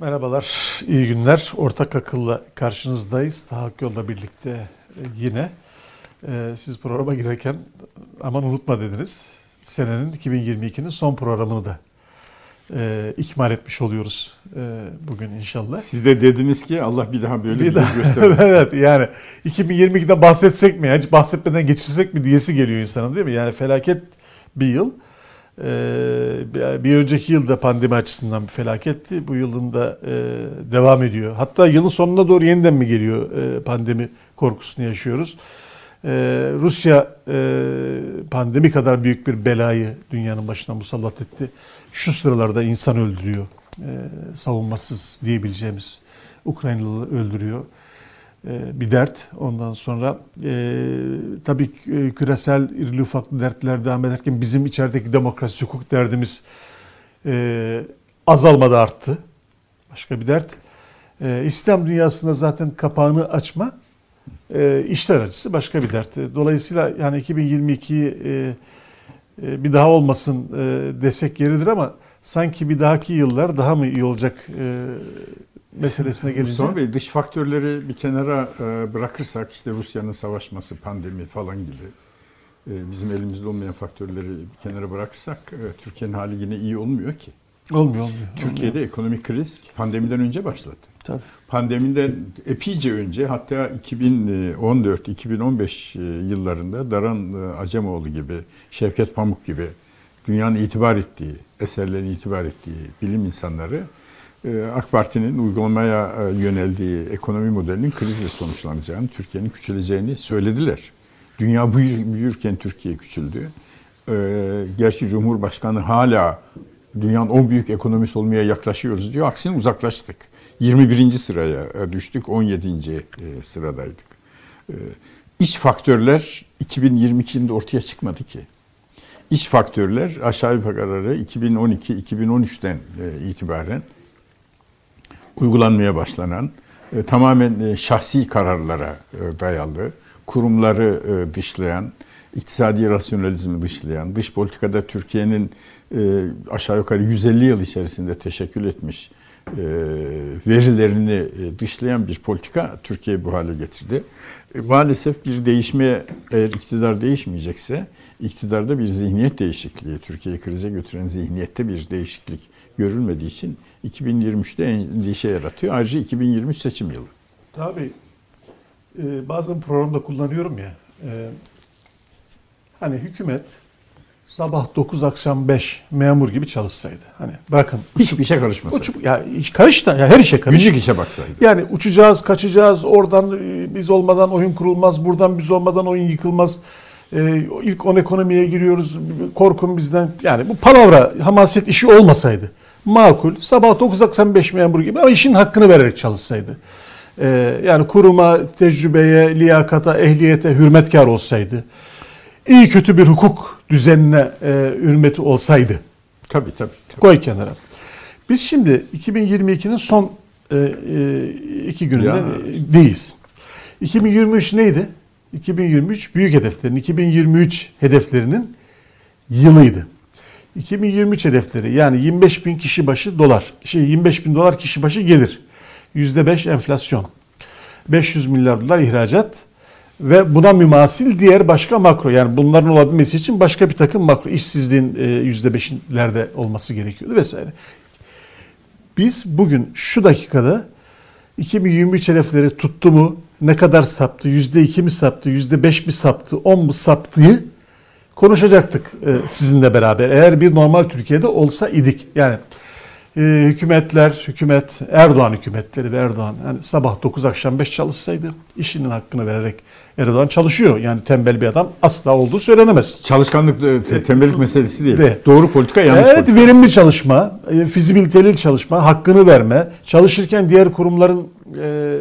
Merhabalar, iyi günler. Ortak akılla karşınızdayız. Tahakkuk yolda birlikte yine. Ee, siz programa girerken aman unutma dediniz. Senenin 2022'nin son programını da e, ikmal etmiş oluyoruz e, bugün inşallah. Siz de dediniz ki Allah bir daha böyle bir, Bir daha, göstermesin. evet yani 2022'den bahsetsek mi, hiç bahsetmeden geçirsek mi diyesi geliyor insanın değil mi? Yani felaket bir yıl. Ee, bir- önceki yılda pandemi açısından bir felaketti. Bu yılın da e, devam ediyor. Hatta yılın sonuna doğru yeniden mi geliyor e, pandemi korkusunu yaşıyoruz. Ee, Rusya e, pandemi kadar büyük bir belayı dünyanın başına musallat etti. Şu sıralarda insan öldürüyor. Savunmasız diyebileceğimiz Ukraynalı öldürüyor. Ee, bir dert. Ondan sonra e, tabii e, küresel irili ufaklı dertler devam ederken bizim içerideki demokrasi, hukuk derdimiz e, azalmadı arttı. Başka bir dert. E, İslam dünyasında zaten kapağını açma e, işler acısı başka bir dert. Dolayısıyla yani 2022'yi e, e, bir daha olmasın e, desek yeridir ama sanki bir dahaki yıllar daha mı iyi olacak e, meselesine gelince. Mustafa Bey dış faktörleri bir kenara e, bırakırsak işte Rusya'nın savaşması, pandemi falan gibi e, bizim elimizde olmayan faktörleri bir kenara bırakırsak e, Türkiye'nin hali yine iyi olmuyor ki. Olmuyor olmuyor. Türkiye'de ekonomik kriz pandemiden önce başladı. Tabii. Pandemiden epeyce önce hatta 2014-2015 yıllarında Daran Acemoğlu gibi, Şevket Pamuk gibi dünyanın itibar ettiği, eserlerin itibar ettiği bilim insanları AK Parti'nin uygulamaya e, yöneldiği ekonomi modelinin krizle sonuçlanacağını, Türkiye'nin küçüleceğini söylediler. Dünya büyür- büyürken Türkiye küçüldü. E, Gerçi Cumhurbaşkanı hala dünyanın 10 büyük ekonomisi olmaya yaklaşıyoruz diyor. Aksine uzaklaştık. 21. sıraya e, düştük, 17. e, sıradaydık. E, İç faktörler 2022'de ortaya çıkmadı ki. İç faktörler aşağı yukarı 2012-2013'ten e, itibaren uygulanmaya başlanan e, tamamen e, şahsi kararlara e, dayalı, kurumları dışlayan, iktisadi rasyonalizmi dışlayan, dış politikada Türkiye'nin aşağı yukarı 150 yıl içerisinde teşekkül etmiş verilerini dışlayan bir politika Türkiye'yi bu hale getirdi. Maalesef bir değişmeye eğer iktidar değişmeyecekse iktidarda bir zihniyet değişikliği, Türkiye'yi krize götüren zihniyette bir değişiklik görülmediği için 2023'te endişe yaratıyor. Ayrıca 2023 seçim yılı. Tabii e, bazen programda kullanıyorum ya. e, hani hükümet sabah 9 akşam 5 memur gibi çalışsaydı. Hani bırakın Hiçbir işe karışmasın. uçup ya karış da ya her işe karış. Günlük işe baksaydı. Yani uçacağız, kaçacağız. Oradan e, biz olmadan oyun kurulmaz. Buradan biz olmadan oyun yıkılmaz. E, ilk on ekonomiye giriyoruz. Korkun bizden. Yani bu palavra, hamaset işi olmasaydı. Makul. Sabah 9 akşam 5 memur gibi ama işin hakkını vererek çalışsaydı. E, yani kuruma, tecrübeye, liyakata, ehliyete hürmetkar olsaydı. iyi kötü bir hukuk düzenine e, hürmeti olsaydı. Tabii tabii. tabii. Koy kenara. Biz şimdi 2022'nin son e, e, iki günündeyiz. 2023 neydi? 2023 büyük hedeflerin, 2023 hedeflerinin yılıydı. 2023 hedefleri yani 25 bin kişi başı dolar, şey 25 bin dolar kişi başı gelir. %5 enflasyon. 500 milyar dolar ihracat ve buna mümasil diğer başka makro yani bunların olabilmesi için başka bir takım makro işsizliğin e, %5'lerde olması gerekiyordu vesaire. Biz bugün şu dakikada 2023 hedefleri tuttu mu? Ne kadar saptı? %2 mi saptı? %5 mi saptı? 10 mu saptığı konuşacaktık e, sizinle beraber. Eğer bir normal Türkiye'de olsa idik. Yani e, hükümetler, hükümet, Erdoğan hükümetleri ve Erdoğan yani sabah 9 akşam 5 çalışsaydı işinin hakkını vererek Erdoğan çalışıyor. Yani tembel bir adam asla olduğu söylenemez. Çalışkanlık e, te- tembellik meselesi değil. De. Doğru politika yanlış Evet politika. verimli çalışma, fizibiliteli çalışma, hakkını verme, çalışırken diğer kurumların e,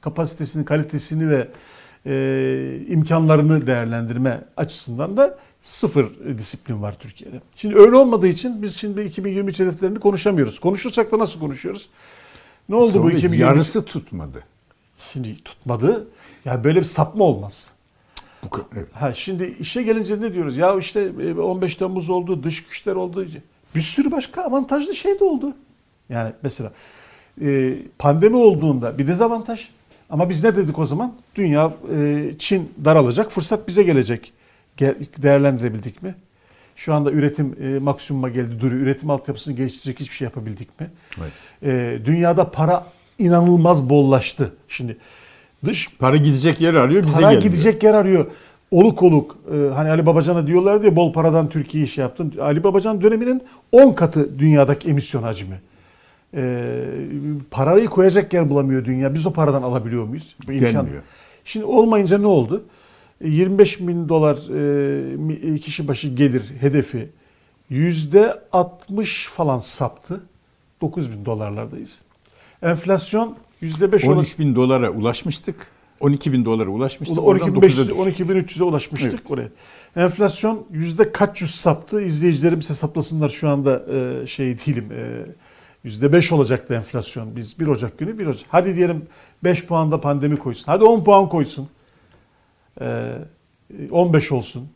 kapasitesini, kalitesini ve e, imkanlarını değerlendirme açısından da sıfır disiplin var Türkiye'de. Şimdi öyle olmadığı için biz şimdi 2023 hedeflerini konuşamıyoruz. Konuşursak da nasıl konuşuyoruz? Ne oldu bu Sonra 2023? Yarısı tutmadı. Şimdi tutmadı. Ya böyle bir sapma olmaz. Bu, evet. Ha şimdi işe gelince ne diyoruz? Ya işte e, 15 Temmuz oldu, dış güçler oldu. Bir sürü başka avantajlı şey de oldu. Yani mesela e, pandemi olduğunda bir dezavantaj ama biz ne dedik o zaman? Dünya, e, Çin daralacak, fırsat bize gelecek. Ge- değerlendirebildik mi? Şu anda üretim e, maksimuma geldi duruyor. Üretim altyapısını geliştirecek hiçbir şey yapabildik mi? Evet. E, dünyada para inanılmaz bollaştı. Şimdi dış Para gidecek yer arıyor bize para gelmiyor. gidecek yer arıyor. Oluk oluk e, hani Ali Babacan'a diyorlar diye bol paradan Türkiye iş yaptın. Ali Babacan döneminin 10 katı dünyadaki emisyon hacmi. E, parayı koyacak yer bulamıyor dünya. Biz o paradan alabiliyor muyuz? Bu imkan- Gelmiyor. Şimdi olmayınca ne oldu? E, 25 bin dolar e, mi- kişi başı gelir hedefi yüzde 60 falan saptı. 9 bin dolarlardayız. Enflasyon yüzde 5 13 bin dolara ulaşmıştık. 12 bin dolara ulaşmıştık. Oradan 12.500 9'a düştük. 12.300'e ulaşmıştık oraya. Enflasyon yüzde kaç yüz saptı? İzleyicilerimiz hesaplasınlar şu anda e, şey değilim. E, 5 olacaktı enflasyon. Biz 1 Ocak günü 1 Ocak. Hadi diyelim 5 puan da pandemi koysun. Hadi 10 puan koysun. E, 15 olsun.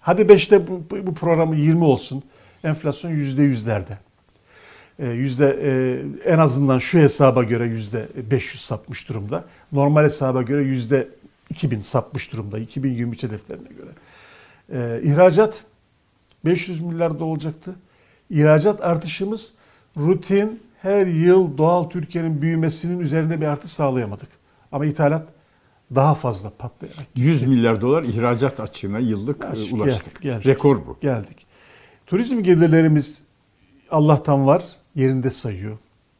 Hadi 5'te bu, bu programı 20 olsun. Enflasyon yüzde yüzlerde. E, yüzde e, en azından şu hesaba göre yüzde 500 sapmış durumda. Normal hesaba göre yüzde 2000 sapmış durumda 2023 hedeflerine göre. E, ihracat 500 milyarda olacaktı. İhracat artışımız rutin her yıl doğal Türkiye'nin büyümesinin üzerinde bir artış sağlayamadık. Ama ithalat daha fazla patlayarak 100 milyar dolar ihracat açığına yıllık Ya, e, ulaştık. geldik, geldik. Rekor bu. geldik. Turizm gelirlerimiz Allah'tan var yerinde sayıyor.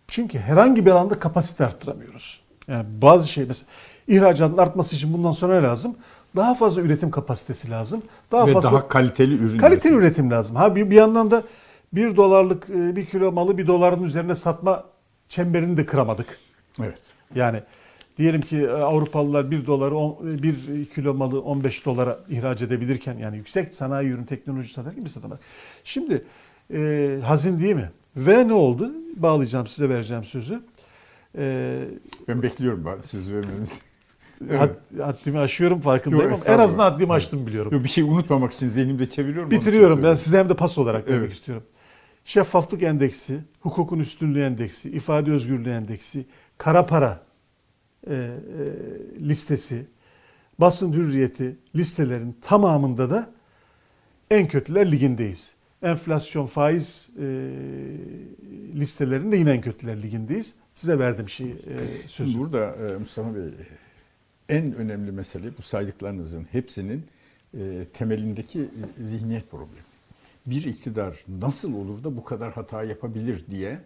Çünkü herhangi bir alanda kapasite arttıramıyoruz. Yani bazı şey mesela ihracatın artması için bundan sonra ne lazım? Daha fazla üretim kapasitesi lazım. Daha Ve fazla daha kaliteli ürün. kaliteli üretimi. üretim lazım. Ha bir, bir yandan da bir dolarlık e, bir kilo malı bir doların üzerine satma çemberini de kıramadık. Evet. Yani diyelim ki e, Avrupalılar 1 doları on- 1 kilo malı 15 dolara ihraç edebilirken yani yüksek sanayi ürün teknoloji satarken biz satamaz. Şimdi e, hazin değil mi? Ve ne oldu? Bağlayacağım size vereceğim sözü. E, Ben bekliyorum söz vermenizi. had- haddimi aşıyorum farkındayım Yok, ama en azından haddimi aştım biliyorum. Yok, bir şey unutmamak için zihnimde çeviriyorum. Bitiriyorum. Ben size hem de pas olarak vermek Evet. istiyorum. Şeffaflık endeksi, hukukun üstünlüğü endeksi, ifade özgürlüğü endeksi, kara para e, e, listesi, basın hürriyeti listelerin tamamında da en kötüler ligindeyiz. Enflasyon, faiz e, listelerinde yine en kötüler ligindeyiz. Size verdim şey e, sözü. burada e, Mustafa Bey en önemli mesele bu saydıklarınızın hepsinin e, temelindeki zihniyet problemi. Bir iktidar nasıl olur da bu kadar hata yapabilir diye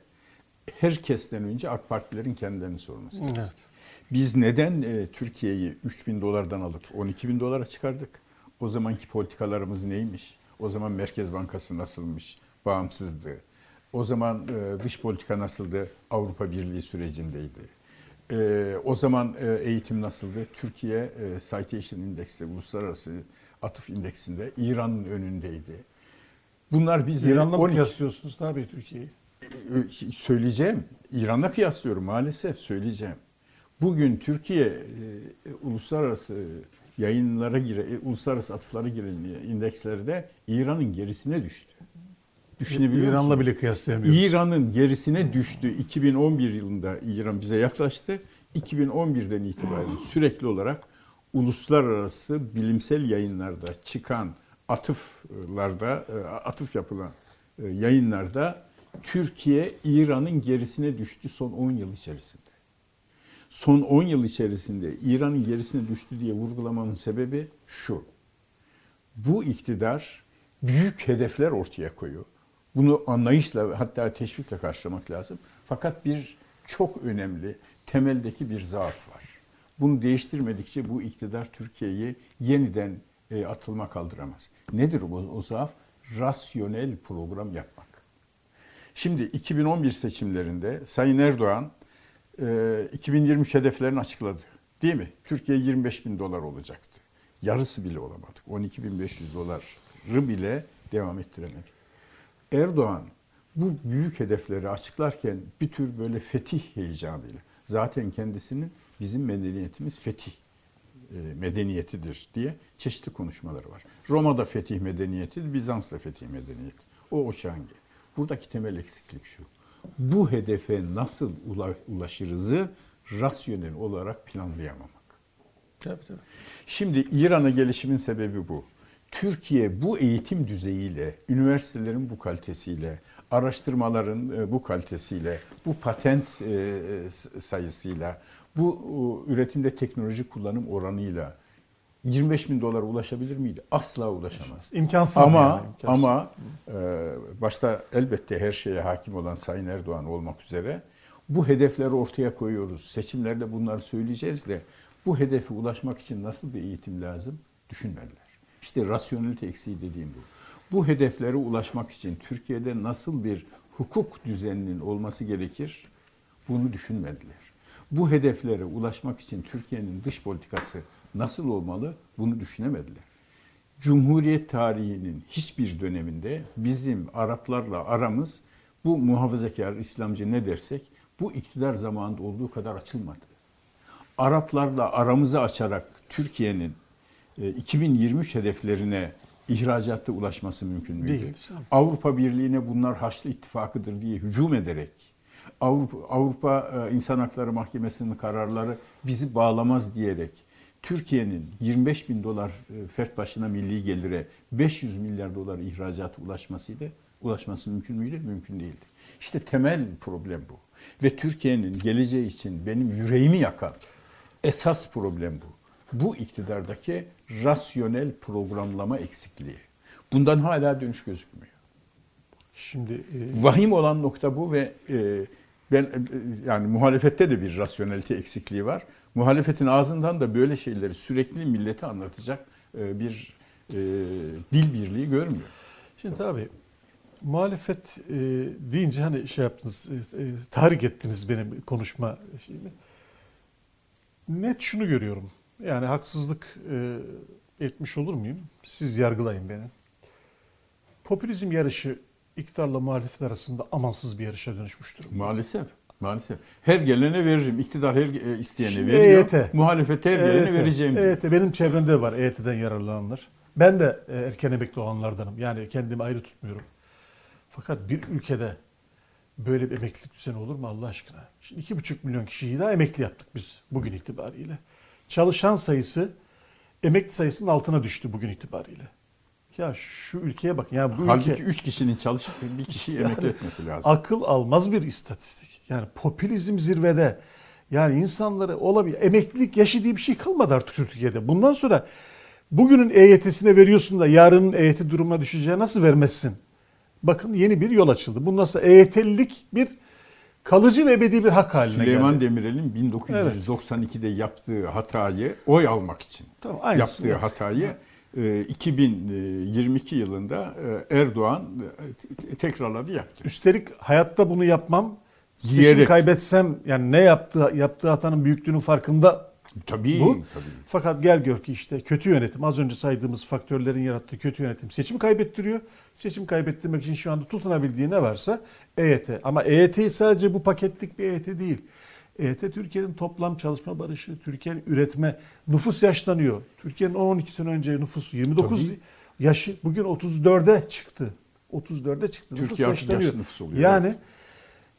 herkesten önce AK Partilerin kendilerini sorması lazım. Evet. Biz neden e, Türkiye'yi 3 bin dolardan alıp 12 bin dolara çıkardık? O zamanki politikalarımız neymiş? O zaman Merkez Bankası nasılmış? Bağımsızdı. O zaman e, dış politika nasıldı? Avrupa Birliği sürecindeydi. E, o zaman e, eğitim nasıldı? Türkiye e, Citation Index'te, Uluslararası Atıf İndeksinde İran'ın önündeydi. Bunlar bizi İran'la mı 12 kıyaslıyorsunuz tabii Türkiye'yi? Ö- söyleyeceğim. İran'la kıyaslıyorum maalesef söyleyeceğim. Bugün Türkiye e, uluslararası yayınlara gire, e, uluslararası atıflara giren indekslerde İran'ın gerisine düştü. Düşünebiliyor İran'la musunuz? bile kıyaslayamıyoruz. İran'ın gerisine düştü. 2011 yılında İran bize yaklaştı. 2011'den itibaren sürekli olarak uluslararası bilimsel yayınlarda çıkan atıflarda, e, atıf yapılan e, yayınlarda Türkiye İran'ın gerisine düştü son 10 yıl içerisinde. Son 10 yıl içerisinde İran'ın gerisine düştü diye vurgulamamın sebebi şu. Bu iktidar büyük hedefler ortaya koyuyor. Bunu anlayışla hatta teşvikle karşılamak lazım. Fakat bir çok önemli temeldeki bir zaaf var. Bunu değiştirmedikçe bu iktidar Türkiye'yi yeniden e, atılma kaldıramaz. Nedir o, o zaaf? Rasyonel program yapmak. Şimdi 2011 seçimlerinde Sayın Erdoğan e, 2023 hedeflerini açıkladı. Değil mi? Türkiye 25 bin dolar olacaktı. Yarısı bile olamadık. 12.500 doları bile devam ettiremedik. Erdoğan bu büyük hedefleri açıklarken bir tür böyle fetih heyecanıyla zaten kendisinin bizim medeniyetimiz fetih medeniyetidir diye çeşitli konuşmaları var. Roma'da fetih medeniyeti, Bizans'ta fetih medeniyeti. O o çağın. Buradaki temel eksiklik şu. bu hedefe nasıl ulaşırızı rasyonel olarak planlayamamak. Tabii, tabii. Şimdi İran'a gelişimin sebebi bu. Türkiye bu eğitim düzeyiyle, üniversitelerin bu kalitesiyle, araştırmaların e, bu kalitesiyle, bu patent e, sayısıyla, bu üretimde teknoloji kullanım oranıyla 25 bin dolara ulaşabilir miydi? Asla ulaşamaz. İmkansız. Ama yani, imkansız. ama e, başta elbette her şeye hakim olan Sayın Erdoğan olmak üzere bu hedefleri ortaya koyuyoruz. Seçimlerde bunları söyleyeceğiz de bu hedefe ulaşmak için nasıl bir eğitim lazım düşünmediler. İşte rasyonelite eksiği dediğim bu. Bu hedeflere ulaşmak için Türkiye'de nasıl bir hukuk düzeninin olması gerekir bunu düşünmediler. Bu hedeflere ulaşmak için Türkiye'nin dış politikası nasıl olmalı bunu düşünemediler. Cumhuriyet tarihinin hiçbir döneminde bizim Araplarla aramız bu muhafazakar İslamcı ne dersek bu iktidar zamanında olduğu kadar açılmadı. Araplarla aramızı açarak Türkiye'nin 2023 e, hedeflerine ihracatta ulaşması mümkün müydü? Değil. Avrupa Birliği'ne bunlar Haçlı İttifakı'dır diye hücum ederek Avrupa, Avrupa e, İnsan Hakları Mahkemesi'nin kararları bizi bağlamaz diyerek Türkiye'nin 25 bin dolar e, fert başına milli gelire 500 milyar dolar ihracata ulaşmasıydı. Ulaşması mümkün müydü? Mümkün değildi. İşte temel problem bu. Ve Türkiye'nin geleceği için benim yüreğimi yakan esas problem bu. Bu iktidardaki rasyonel programlama eksikliği. Bundan hala dönüş gözükmüyor. Şimdi e... vahim olan nokta bu ve e, ben e, yani muhalefette de bir rasyonelite eksikliği var. Muhalefetin ağzından da böyle şeyleri sürekli millete anlatacak e, bir e, dil birliği görmüyor. Şimdi tabii muhalefet e, deyince hani şey yaptınız, e, e, tahrik ettiniz benim konuşma şeyimi. Net şunu görüyorum. Yani haksızlık e, etmiş olur muyum? Siz yargılayın beni. Popülizm yarışı iktidarla muhalefet arasında amansız bir yarışa dönüşmüştür. Maalesef. Maalesef. Her gelene veririm. İktidar her e, isteyene Şimdi veriyor. EYT. Muhalefet her gelene EYT. vereceğim. EYT. Benim çevremde var EYT'den yararlananlar. Ben de e, erken emekli olanlardanım. Yani kendimi ayrı tutmuyorum. Fakat bir ülkede böyle bir emeklilik düzeni olur mu Allah aşkına? Şimdi iki buçuk milyon kişiyi daha emekli yaptık biz bugün itibariyle. Çalışan sayısı emekli sayısının altına düştü bugün itibariyle. Ya şu ülkeye bak. Ya bu Halbuki ülke, 3 kişinin çalışıp bir kişiyi yani, emekli etmesi lazım. Akıl almaz bir istatistik. Yani popülizm zirvede. Yani insanları olabilir. Emeklilik yaşı diye bir şey kalmadı artık Türkiye'de. Bundan sonra bugünün EYT'sine veriyorsun da yarının EYT durumuna düşeceği nasıl vermezsin? Bakın yeni bir yol açıldı. Bundan sonra EYT'lilik bir kalıcı ve ebedi bir hak haline Süleyman geldi. Demirel'in 1992'de evet. yaptığı hatayı oy almak için tamam, yaptığı hatayı 2022 ee, yılında e, Erdoğan e, tekrarladı yaptı. Üstelik hayatta bunu yapmam Diyerek. seçim kaybetsem yani ne yaptığı yaptığı hatanın büyüklüğünün farkında Tabii, bu. tabii. Fakat gel gör ki işte kötü yönetim az önce saydığımız faktörlerin yarattığı kötü yönetim seçimi kaybettiriyor. Seçim kaybettirmek için şu anda tutunabildiği ne varsa EYT. Ama EYT sadece bu paketlik bir EYT değil. EYT Türkiye'nin toplam çalışma barışı, Türkiye'nin üretme, nüfus yaşlanıyor. Türkiye'nin 12 sene önce nüfusu 29 Tabii. yaşı bugün 34'e çıktı. 34'e çıktı. Türkiye nüfus yaşlanıyor. nüfus oluyor. Yani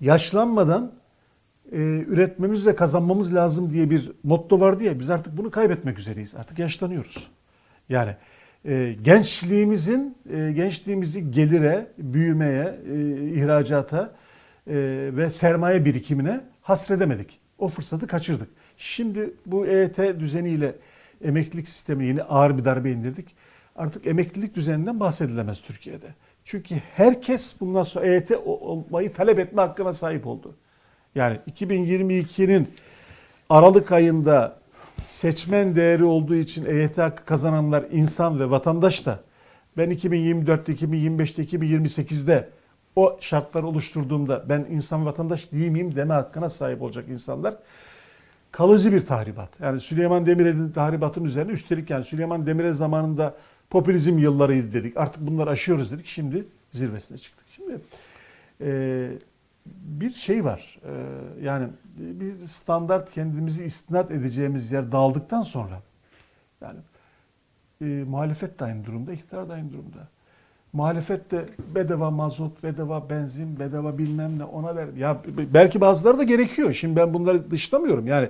yaşlanmadan e, üretmemiz ve kazanmamız lazım diye bir motto vardı ya biz artık bunu kaybetmek üzereyiz. Artık yaşlanıyoruz. Yani e, gençliğimizin e, gençliğimizi gelire, büyümeye, e, ihracata e, ve sermaye birikimine hasredemedik. O fırsatı kaçırdık. Şimdi bu EYT düzeniyle emeklilik sistemine yeni ağır bir darbe indirdik. Artık emeklilik düzeninden bahsedilemez Türkiye'de. Çünkü herkes bundan sonra EYT olmayı talep etme hakkına sahip oldu. Yani 2022'nin Aralık ayında seçmen değeri olduğu için EYT hakkı kazananlar insan ve vatandaş da ben 2024'te, 2025'te, 2028'de o şartları oluşturduğumda ben insan vatandaş değil miyim deme hakkına sahip olacak insanlar kalıcı bir tahribat. Yani Süleyman Demirel'in tahribatının üzerine üstelik yani Süleyman Demirel zamanında popülizm yıllarıydı dedik. Artık bunları aşıyoruz dedik. Şimdi zirvesine çıktık. Şimdi e, bir şey var. E, yani bir standart kendimizi istinat edeceğimiz yer dağıldıktan sonra yani e, muhalefet de aynı durumda, iktidar da aynı durumda. Muhalefet de bedava mazot, bedava benzin, bedava bilmem ne ona ver. Ya belki bazıları da gerekiyor. Şimdi ben bunları dışlamıyorum. Yani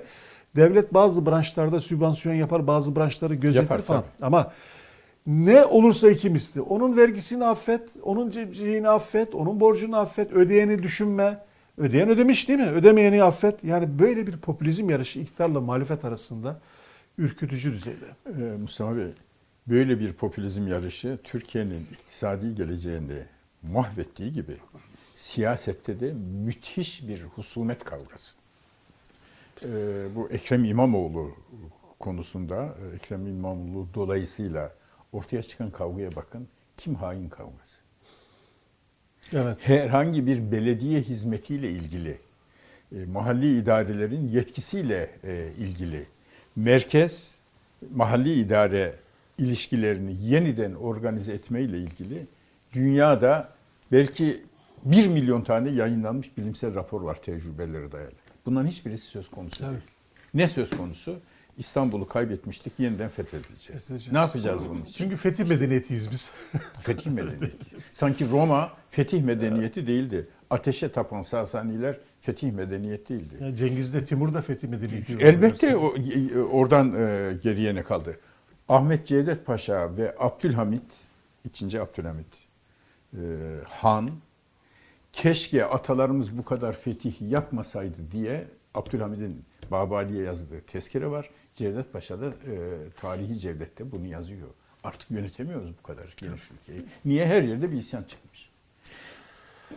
devlet bazı branşlarda sübvansiyon yapar, bazı branşları gözetir Yapar, falan. tabii. Ama ne olursa iki misli. Onun vergisini affet, onun şeyini affet, onun borcunu affet, ödeyeni düşünme. Ödeyen ödemiş değil mi? Ödemeyeni affet. Yani böyle bir popülizm yarışı iktidarla muhalefet arasında ürkütücü düzeyde. Ee, Mustafa Bey, böyle bir popülizm yarışı Türkiye'nin iktisadi geleceğini mahvettiği gibi siyasette de müthiş bir husumet kavgası. Ee, bu Ekrem İmamoğlu konusunda, Ekrem İmamoğlu dolayısıyla ortaya çıkan kavgaya bakın. Kim hain kavgası? Evet. herhangi bir belediye hizmetiyle ilgili, e, mahalli idarelerin yetkisiyle e, ilgili, merkez mahalli idare ilişkilerini yeniden organize etmeyle ilgili dünyada belki bir milyon tane yayınlanmış bilimsel rapor var tecrübeleri dayalı. Bunların hiçbirisi söz konusu Tabii. değil. Ne söz konusu? İstanbul'u kaybetmiştik, yeniden fethedeceğiz. Fethedeceğiz. Ne yapacağız bunun için? Çünkü fetih medeniyetiyiz biz. Fetih medeniyeti. Sanki Roma fetih medeniyeti değildi. Ateşe tapan Sasaniler fetih medeniyet değildi. Yani Cengiz de Timur da fetih medeniyeti. Elbette o, oradan e, geriye ne kaldı? Ahmet Cevdet Paşa ve Abdülhamit, ikinci Abdülhamit e, Han, keşke atalarımız bu kadar fetih yapmasaydı diye Abdülhamid'in Babali'ye yazdığı tezkere var. Cevdet Paşa da e, tarihi Cevdet'te bunu yazıyor. Artık yönetemiyoruz bu kadar geniş ülkeyi. Niye? Her yerde bir isyan çıkmış.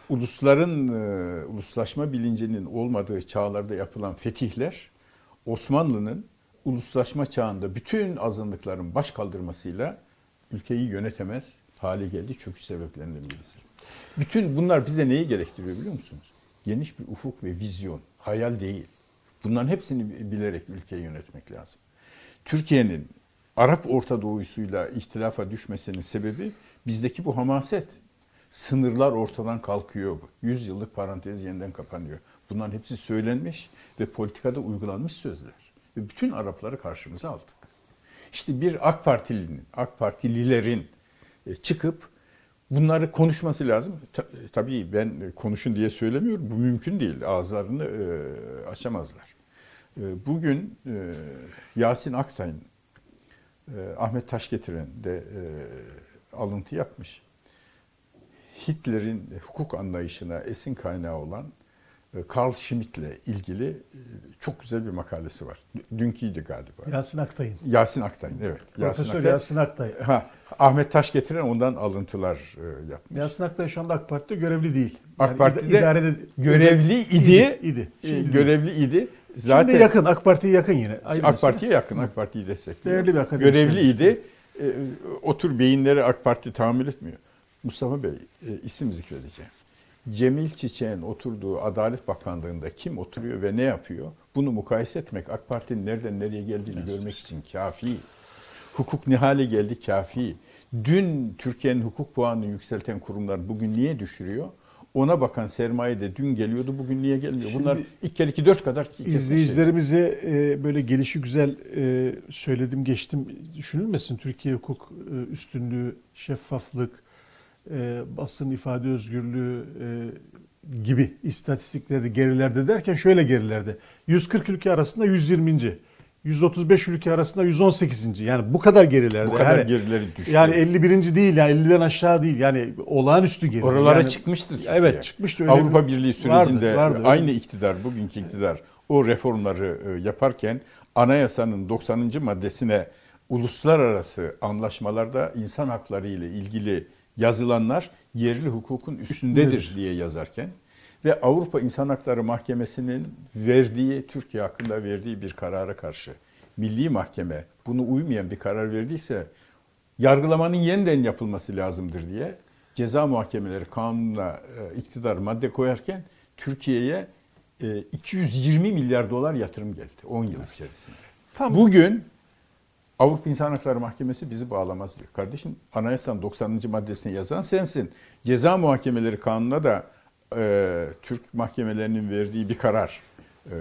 Ulusların, e, uluslaşma bilincinin olmadığı çağlarda yapılan fetihler Osmanlı'nın uluslaşma çağında bütün azınlıkların baş kaldırmasıyla ülkeyi yönetemez hale geldi. Çöküş sebeplerinden birisi. Bütün bunlar bize neyi gerektiriyor biliyor musunuz? Geniş bir ufuk ve vizyon, hayal değil. Bunların hepsini bilerek ülkeyi yönetmek lazım. Türkiye'nin Arap Orta Doğu'suyla ihtilafa düşmesinin sebebi bizdeki bu hamaset. Sınırlar ortadan kalkıyor. 100 yıllık parantez yeniden kapanıyor. Bunların hepsi söylenmiş ve politikada uygulanmış sözler. Ve bütün Arapları karşımıza aldık. İşte bir AK Partilinin, AK Partililerin e, çıkıp bunları konuşması lazım. Ta- Tabii ben konuşun diye söylemiyorum. Bu mümkün değil. Ağızlarını e, açamazlar. E, Bugün e, Yasin Aktay'ın e, Ahmet Taşgetiren de e, alıntı yapmış. Hitler'in hukuk anlayışına esin kaynağı olan e, Carl Schmitt'le ilgili e, çok güzel bir makalesi var. Dünküydü galiba. Yasin Aktay'ın. Yasin Aktay'ın evet. Yasin Profesör Aktay. Yasin Aktay. Ha, Ahmet Taşgetiren ondan alıntılar e, yapmış. Yasin Aktay şu anda AK Parti'de görevli değil. AK Yani Parti'de idarede görevli idi. idi. idi. e, Şimdi, görevli idi. Zaten Zaten yakın AK Parti'ye yakın yine. Ayrı AK. Parti'ye yakın, AK Parti'yi destekliyor. Değerli bir akademisyen. Görevliydi. E, o tür beyinleri AK Parti tahammül etmiyor. Mustafa Bey, e, isim zikredeceğim. Cemil Çiçek'in oturduğu Adalet Bakanlığı'nda kim oturuyor ve ne yapıyor? Bunu mukayese etmek AK Parti'nin nereden nereye geldiğini görmek için kafi. Hukuk ne hale geldi kafi. Dün Türkiye'nin hukuk puanını yükselten kurumlar bugün niye düşürüyor? Ona bakan sermaye de dün geliyordu, bugün niye gelmiyor? Bunlar Şimdi ilk kere iki dört kadar. İzleyicilerimize e, böyle gelişi güzel e, söyledim geçtim düşünülmesin. Türkiye hukuk e, üstünlüğü, şeffaflık, e, basın ifade özgürlüğü e, gibi istatistiklerde gerilerde derken şöyle gerilerde. 140 ülke arasında 120. 135 ülke arasında 118. Yani bu kadar gerilerde. Bu kadar yani, gerileri düştü. yani 51. değil yani 50'den aşağı değil. Yani olağanüstü geri. Oralara yani, çıkmıştı Türkiye. Evet çıkmıştı. Öyle Avrupa bir- Birliği sürecinde vardı, vardı, öyle. aynı iktidar, bugünkü iktidar o reformları e, yaparken anayasanın 90. maddesine uluslararası anlaşmalarda insan hakları ile ilgili yazılanlar yerli hukukun üstündedir diye yazarken ve Avrupa İnsan Hakları Mahkemesi'nin verdiği Türkiye hakkında verdiği bir karara karşı Milli Mahkeme bunu uymayan bir karar verdiyse yargılamanın yeniden yapılması lazımdır diye ceza muhakemeleri kanununa e, iktidar madde koyarken Türkiye'ye e, 220 milyar dolar yatırım geldi 10 yıl içerisinde. Tam Bugün Avrupa İnsan Hakları Mahkemesi bizi bağlamaz diyor. Kardeşim anayasanın 90. maddesine yazan sensin. Ceza muhakemeleri kanununa da e, Türk mahkemelerinin verdiği bir karar. E,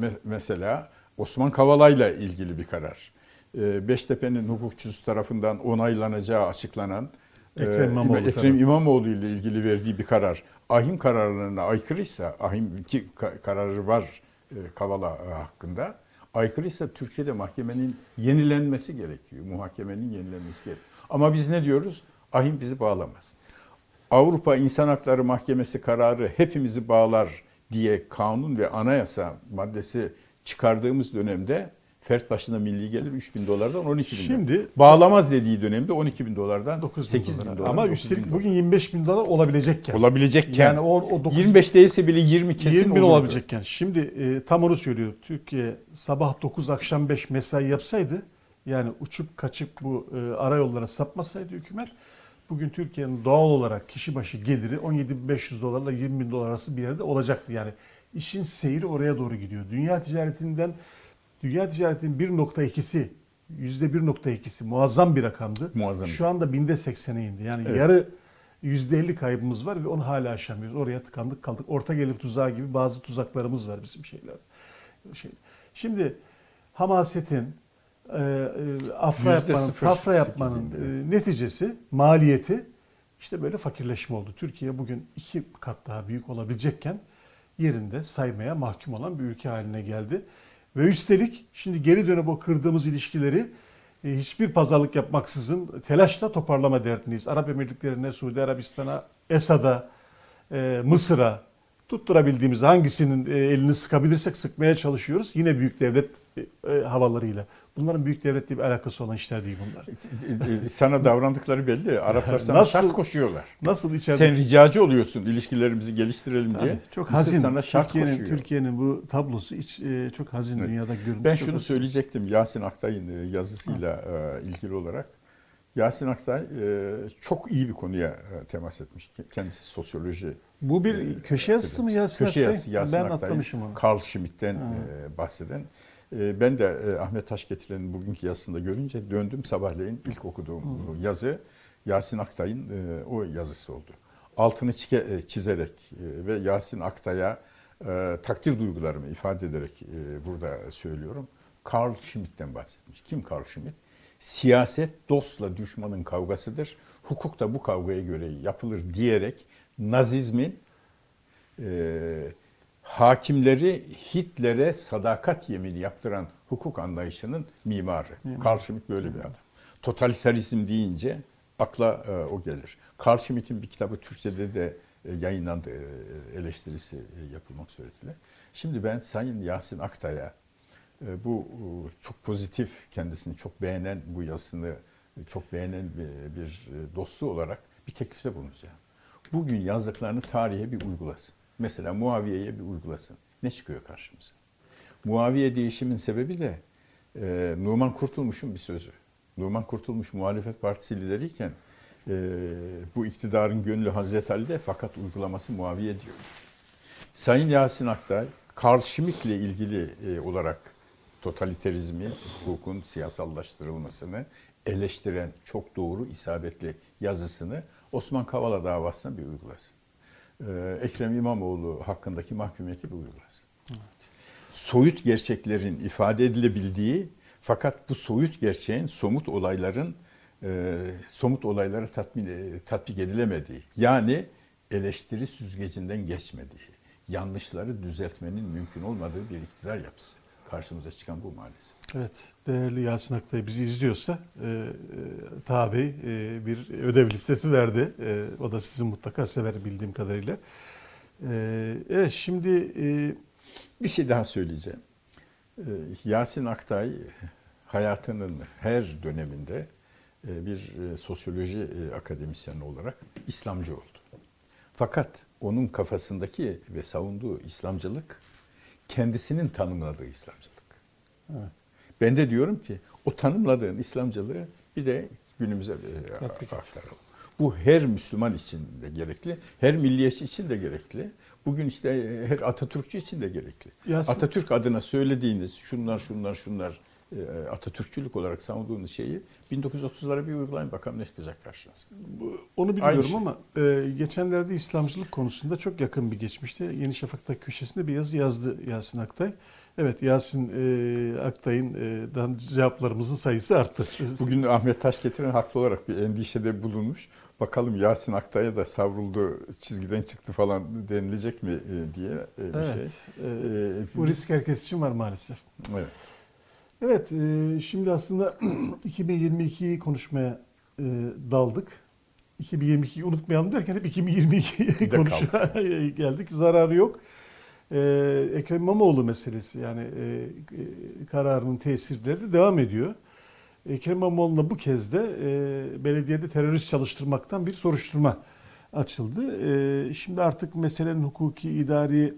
me- mesela Osman Kavala'yla ilgili bir karar. E, Beştepe'nin hukukçusu tarafından onaylanacağı açıklanan Ekrem e, İmamoğlu Ekrem. İmamoğlu ile ilgili verdiği bir karar ahim kararlarına aykırıysa, ahim ka- kararı var e, Kavala e, hakkında, aykırıysa Türkiye'de mahkemenin yenilenmesi gerekiyor. Muhakemenin yenilenmesi gerekiyor. Ama biz ne diyoruz? Ahim bizi bağlamaz. Avrupa İnsan Hakları Mahkemesi kararı hepimizi bağlar diye kanun ve anayasa maddesi çıkardığımız dönemde fert başına milli gelir 3 bin dolardan 12 bin Şimdi- dolar. Bağlamaz dediği dönemde 12 bin dolardan 9 8 bin dolar. Ama 9 bin üstelik bugün 25 bin dolar olabilecekken. olabilecekken Yani o, o 9 25 değilse bile 20 kesin 20 bin olurdu. olabilecekken. Şimdi e, tam onu söylüyor. Türkiye sabah 9 akşam 5 mesai yapsaydı yani uçup kaçıp bu e, ara yollara sapmasaydı hükümet bugün Türkiye'nin doğal olarak kişi başı geliri 17.500 dolarla 20 bin dolar arası bir yerde olacaktı. Yani işin seyri oraya doğru gidiyor. Dünya ticaretinden dünya ticaretinin 1.2'si %1.2'si muazzam bir rakamdı. Muazzam. Şu anda binde 80'e indi. Yani Evet. yarı %50 kaybımız var ve onu hala aşamıyoruz. Oraya tıkandık kaldık. Orta gelir tuzağı gibi bazı tuzaklarımız var bizim şeyler. Şey. Şimdi hamasetin, e, e, afra Yüzde yapmanın, tafra yapmanın e, neticesi, maliyeti işte böyle fakirleşme oldu. Türkiye bugün iki kat daha büyük olabilecekken yerinde saymaya mahkum olan bir ülke haline geldi. Ve üstelik şimdi geri dönüp o kırdığımız ilişkileri e, hiçbir pazarlık yapmaksızın telaşla toparlama derdindeyiz. Arap Emirlikleri'ne, Suudi Arabistan'a, Esad'a, e, Mısır'a tutturabildiğimiz hangisinin e, elini sıkabilirsek sıkmaya çalışıyoruz. Yine büyük devlet e, e, havalarıyla. Bunların büyük devletle bir alakası olan işler değil bunlar. E, Sana davrandıkları belli. Araplar sana Nasıl- şart koşuyorlar. Nasıl içeride... Sen ricacı oluyorsun ilişkilerimizi geliştirelim diye. çok Mısır hazin. sana şart Türkiye'nin, koşuyor. Türkiye'nin bu tablosu iç, e, çok hazin Evet. dünyada görüntüsü. Ben çok şunu hazin. söyleyecektim Yasin Aktay'ın yazısıyla e, ilgili olarak. Yasin Aktay e, çok iyi bir konuya e, temas etmiş. Kendisi sosyoloji. Bu bir e, köşe yazısı mı Yasin Köşe Aktay? yazısı Yasin Ben Aktay'ın atlamışım onu. Carl Schmitt'ten Ha. e, bahseden. E, ben de e, Ahmet Taşgetiren'in bugünkü yazısında görünce döndüm sabahleyin ilk okuduğum yazı Yasin Aktay'ın e, o yazısı oldu. Altını e, çizerek ve Yasin Aktay'a takdir duygularımı ifade ederek burada söylüyorum. Carl Schmitt'ten bahsetmiş. Kim Carl Schmitt? Siyaset dostla düşmanın kavgasıdır. Hukuk da bu kavgaya göre yapılır diyerek Nazizmin e, hakimleri Hitler'e sadakat yemini yaptıran hukuk anlayışının mimarı. Carl Schmitt böyle bir adam. Totalitarizm deyince akla e, o gelir. Carl Schmitt'in bir kitabı Türkçe'de de e, yayınlandı, e, eleştirisi e, yapılmak suretiyle. Şimdi ben Sayın Yasin Aktay'a e, bu e, çok pozitif, kendisini çok beğenen bu yazısını e, çok beğenen bir, bir e, dostu olarak bir teklifte bulunacağım. Bugün yazdıklarını tarihe bir uygulasın. Mesela Muaviye'ye bir uygulasın. Ne çıkıyor karşımıza? Muaviye değişimin sebebi de e, Numan Kurtulmuş'un bir sözü. Numan Kurtulmuş muhalefet partisi lideriyken e, bu iktidarın gönlü Hazreti Ali'de fakat uygulaması Muaviye diyor. Sayın Yasin Aktay, Karl Schmitt ile ilgili e, olarak totaliterizmi, hukukun siyasallaştırılmasını eleştiren çok doğru, isabetli yazısını Osman Kavala davasına bir uygulasın. Ee, Ekrem İmamoğlu hakkındaki mahkumiyeti bir uygulasın. Soyut gerçeklerin ifade edilebildiği fakat bu soyut gerçeğin somut olayların e, somut olaylara tatmin, e, tatbik edilemediği yani eleştiri süzgecinden geçmediği, yanlışları düzeltmenin mümkün olmadığı bir iktidar yapısı. Karşımıza çıkan bu maalesef. Evet, değerli Yasin Aktay bizi izliyorsa e, e, Taha Bey e, bir ödev listesi verdi. E, o da sizin mutlaka sever bildiğim kadarıyla. E, evet, şimdi e, Bir şey daha söyleyeceğim. Ee, Yasin Aktay hayatının her döneminde e, bir e, sosyoloji e, akademisyeni olarak İslamcı oldu. Fakat onun kafasındaki ve savunduğu İslamcılık kendisinin tanımladığı İslamcılık. Evet. Ben de diyorum ki o tanımladığın İslamcılığı bir de günümüze e, aktaralım. Bu her Müslüman için de gerekli, her milliyetçi için de gerekli. Bugün işte e, her Atatürkçü için de gerekli. Yasin- Atatürk adına söylediğiniz şunlar şunlar şunlar Atatürkçülük olarak savunduğunuz şeyi 1930'lara bir uygulayın bakalım ne çıkacak karşınıza. Onu bilmiyorum şey. ama e, geçenlerde İslamcılık konusunda çok yakın bir geçmişte Yeni Şafak'ta köşesinde bir yazı yazdı Yasin Aktay. Evet Yasin e, Aktay'ın e, cevaplarımızın sayısı arttı. Bugün Ahmet Taş getiren haklı olarak bir endişede bulunmuş. Bakalım Yasin Aktay'a da savruldu, çizgiden çıktı falan denilecek mi e, diye e, bir şey. evet. e, E, bu biz- risk herkes için var maalesef. Evet. Evet, e, şimdi aslında 2022'yi konuşmaya e, daldık. 2022'yi unutmayalım derken hep 2022'yi de konuşmaya geldik. Zararı yok. E, Ekrem İmamoğlu meselesi yani kararının tesirleri de devam ediyor. Ekrem İmamoğlu'na bu kez de belediyede terörist çalıştırmaktan bir soruşturma açıldı. Şimdi artık meselenin hukuki, idari,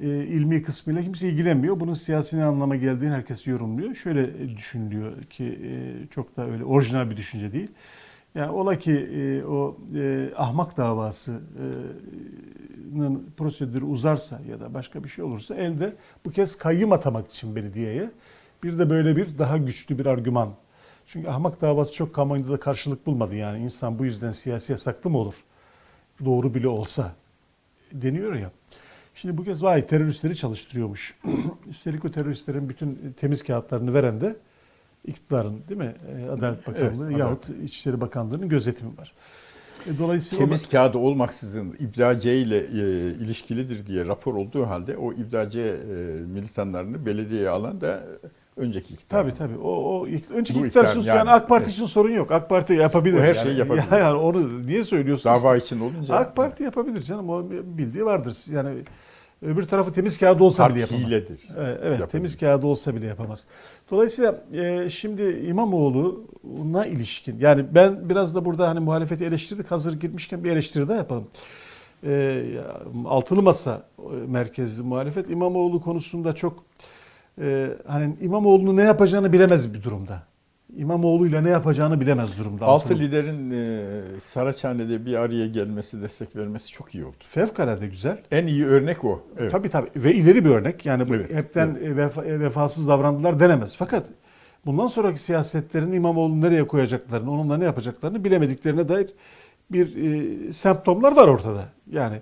e, ilmi kısmıyla kimse ilgilenmiyor. Bunun siyasi ne anlama geldiğini herkes yorumluyor. Şöyle e, düşünülüyor ki e, çok da öyle orijinal bir düşünce değil. Yani ola ki e, o e, ahmak davasının prosedürü uzarsa ya da başka bir şey olursa elde bu kez kayyım atamak için belediyeye bir de böyle bir daha güçlü bir argüman. Çünkü ahmak davası çok kamuoyunda da karşılık bulmadı yani insan bu yüzden siyasi yasaklı mı olur? Doğru bile olsa deniyor ya. Şimdi bu kez vay teröristleri çalıştırıyormuş. Üstelik o teröristlerin bütün temiz kağıtlarını veren de iktidarın değil mi? E, Adalet Bakanlığı Evet, yahut İçişleri Bakanlığı'nın gözetimi var. E, Dolayısıyla o- Temiz kağıdı olmaksızın İbdaciye ile e, ilişkilidir diye rapor olduğu halde o İbdaciye e, militanlarını belediyeye alan da önceki iktidar. Tabii tabii. O, o önceki Bu iktidar sus yani. yani AK Parti Evet. için sorun yok. AK Parti yapabilir. O her yani. şeyi yapabilir. Yani onu niye söylüyorsunuz? Dava için olunca AK Parti yapabilir canım. O bildiği vardır. Yani öbür tarafı temiz kağıdı olsa bile Parti yapamaz. hiledir. Evet, evet Yapabilir. temiz kağıdı olsa bile yapamaz. Dolayısıyla e, şimdi İmamoğlu'na ilişkin yani ben biraz da burada hani muhalefeti eleştirdik hazır girmişken bir eleştiri de yapalım. E, altılı masa e, merkezli muhalefet İmamoğlu konusunda çok e, hani İmamoğlu'nun ne yapacağını bilemez bir durumda. İmamoğlu'yla ne yapacağını bilemez durumda. Altı altılı. liderin e, Saraçhane'de bir araya gelmesi, destek vermesi çok iyi oldu. Fevkalade güzel. En iyi örnek o. Evet. Tabii tabii ve ileri bir örnek. Yani Evet, hepten e, vefa- e, vefasız davrandılar denemez. Fakat bundan sonraki siyasetlerin İmamoğlu'nu nereye koyacaklarını, onunla ne yapacaklarını bilemediklerine dair bir e, semptomlar var ortada. Yani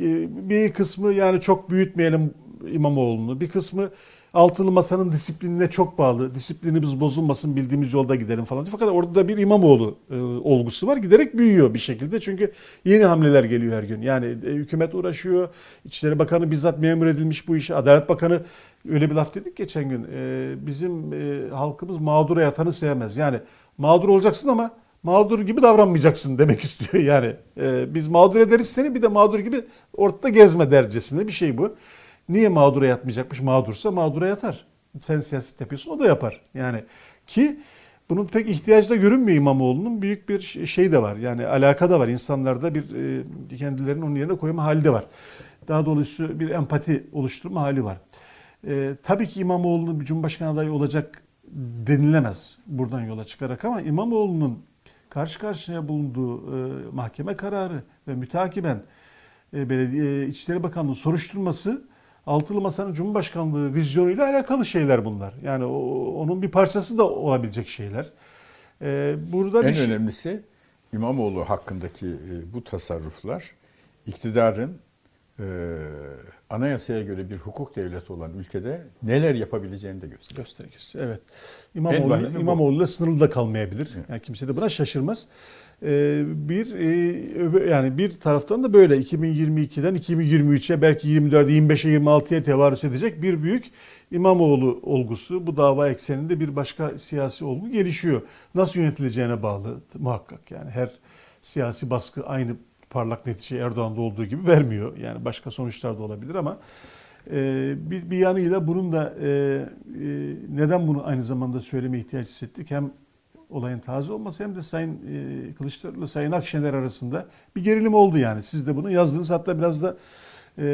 e, bir kısmı yani çok büyütmeyelim İmamoğlu'nu. Bir kısmı altılı masanın disiplinine çok bağlı. Disiplinimiz bozulmasın bildiğimiz yolda gidelim falan. Fakat orada da bir İmamoğlu e, olgusu var. Giderek büyüyor bir şekilde. Çünkü yeni hamleler geliyor her gün. Yani e, hükümet uğraşıyor. İçişleri Bakanı bizzat memur edilmiş bu işe. Adalet Bakanı öyle bir laf dedik geçen gün. E, bizim e, halkımız mağdura yatanı sevmez. Yani mağdur olacaksın ama mağdur gibi davranmayacaksın demek istiyor yani. E, biz mağdur ederiz seni bir de mağdur gibi ortada gezme dercesinde bir şey bu. Niye mağdura yatmayacakmış? Mağdursa mağdura yatar. Sen siyaset yapıyorsun o da yapar. Yani ki bunun pek ihtiyacı da görünmüyor İmamoğlu'nun. Büyük bir şey de var. Yani alaka da var. İnsanlarda bir e, kendilerini onun yerine koyma hali de var. Daha doğrusu bir empati oluşturma hali var. E, tabii ki İmamoğlu'nun bir Cumhurbaşkanı adayı olacak denilemez buradan yola çıkarak ama İmamoğlu'nun karşı karşıya bulunduğu e, mahkeme kararı ve mütakiben e, Belediye İçişleri Bakanlığı soruşturması Altılı Masa'nın Cumhurbaşkanlığı vizyonuyla alakalı şeyler bunlar. Yani o, onun bir parçası da olabilecek şeyler. E, burada En bir şey- önemlisi İmamoğlu hakkındaki e, bu tasarruflar iktidarın e, anayasaya göre bir hukuk devleti olan ülkede neler yapabileceğini de gösteriyor. göstergesi. Evet. İmamoğlu. İmamoğlu'yla sınırlı da kalmayabilir. Yani kimse de buna şaşırmaz. Ee, bir e, yani bir taraftan da böyle 2022'den 2023'e belki 24'e 25'e 26'ya tevarüs edecek bir büyük İmamoğlu olgusu bu dava ekseninde bir başka siyasi olgu gelişiyor. Nasıl yönetileceğine bağlı muhakkak. Yani her siyasi baskı aynı parlak netice Erdoğan'da olduğu gibi vermiyor. Yani başka sonuçlar da olabilir ama ee, bir, bir yanıyla bunun da e, e, neden bunu aynı zamanda söyleme ihtiyaç hissettik? Hem olayın taze olması hem de Sayın e, Kılıçdaroğlu ile Sayın Akşener arasında bir gerilim oldu yani. Siz de bunu yazdınız hatta biraz da e,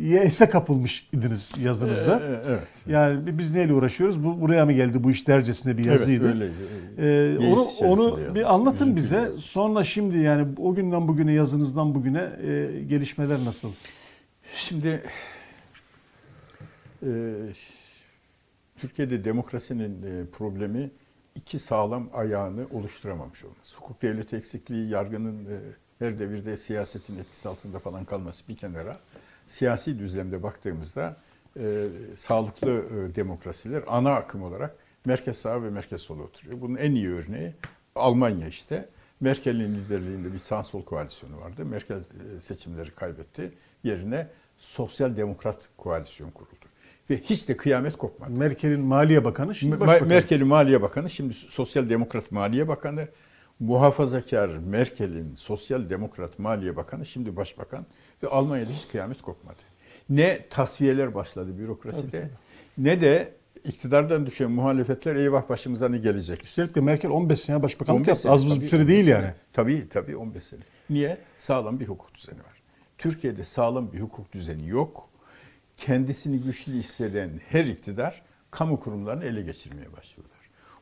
yese kapılmış idiniz yazınızda. E, e, evet. Yani bi- biz neyle uğraşıyoruz? Bu buraya mı geldi bu iş dercesinde bir yazıydı. Evet, öyle. Ee, Yeis onu onu yazdım. bir anlatın Üzüntülü bize. yazdım. Sonra şimdi yani o günden bugüne yazınızdan bugüne e, gelişmeler nasıl? Şimdi e, Türkiye'de demokrasinin e, problemi iki sağlam ayağını oluşturamamış olması. Hukuk devleti eksikliği, yargının e, her devirde siyasetin etkisi altında falan kalması bir kenara. Siyasi düzlemde baktığımızda e, sağlıklı e, demokrasiler ana akım olarak merkez sağ ve merkez sola oturuyor. Bunun en iyi örneği Almanya işte. Merkel'in liderliğinde bir sağ sol koalisyonu vardı. Merkel seçimleri kaybetti. Yerine sosyal demokrat koalisyon kuruldu. Ve hiç de kıyamet kopmadı. Merkel'in Maliye Bakanı şimdi Başbakan. Merkel'in Maliye Bakanı, şimdi Sosyal Demokrat Maliye Bakanı, muhafazakar Merkel'in Sosyal Demokrat Maliye Bakanı, şimdi Başbakan ve Almanya'da hiç kıyamet kopmadı. Ne tasfiyeler başladı bürokraside, ne de iktidardan düşen muhalefetler eyvah başımıza ne gelecek? Üstelik de Merkel 15 sene başbakanlık 15 yaptı. Az buz tabii, bir süre 15 değil sene. yani. Tabii tabii 15 sene. Niye? Sağlam bir hukuk düzeni var. Türkiye'de sağlam bir hukuk düzeni yok. Kendisini güçlü hisseden her iktidar kamu kurumlarını ele geçirmeye başlıyorlar.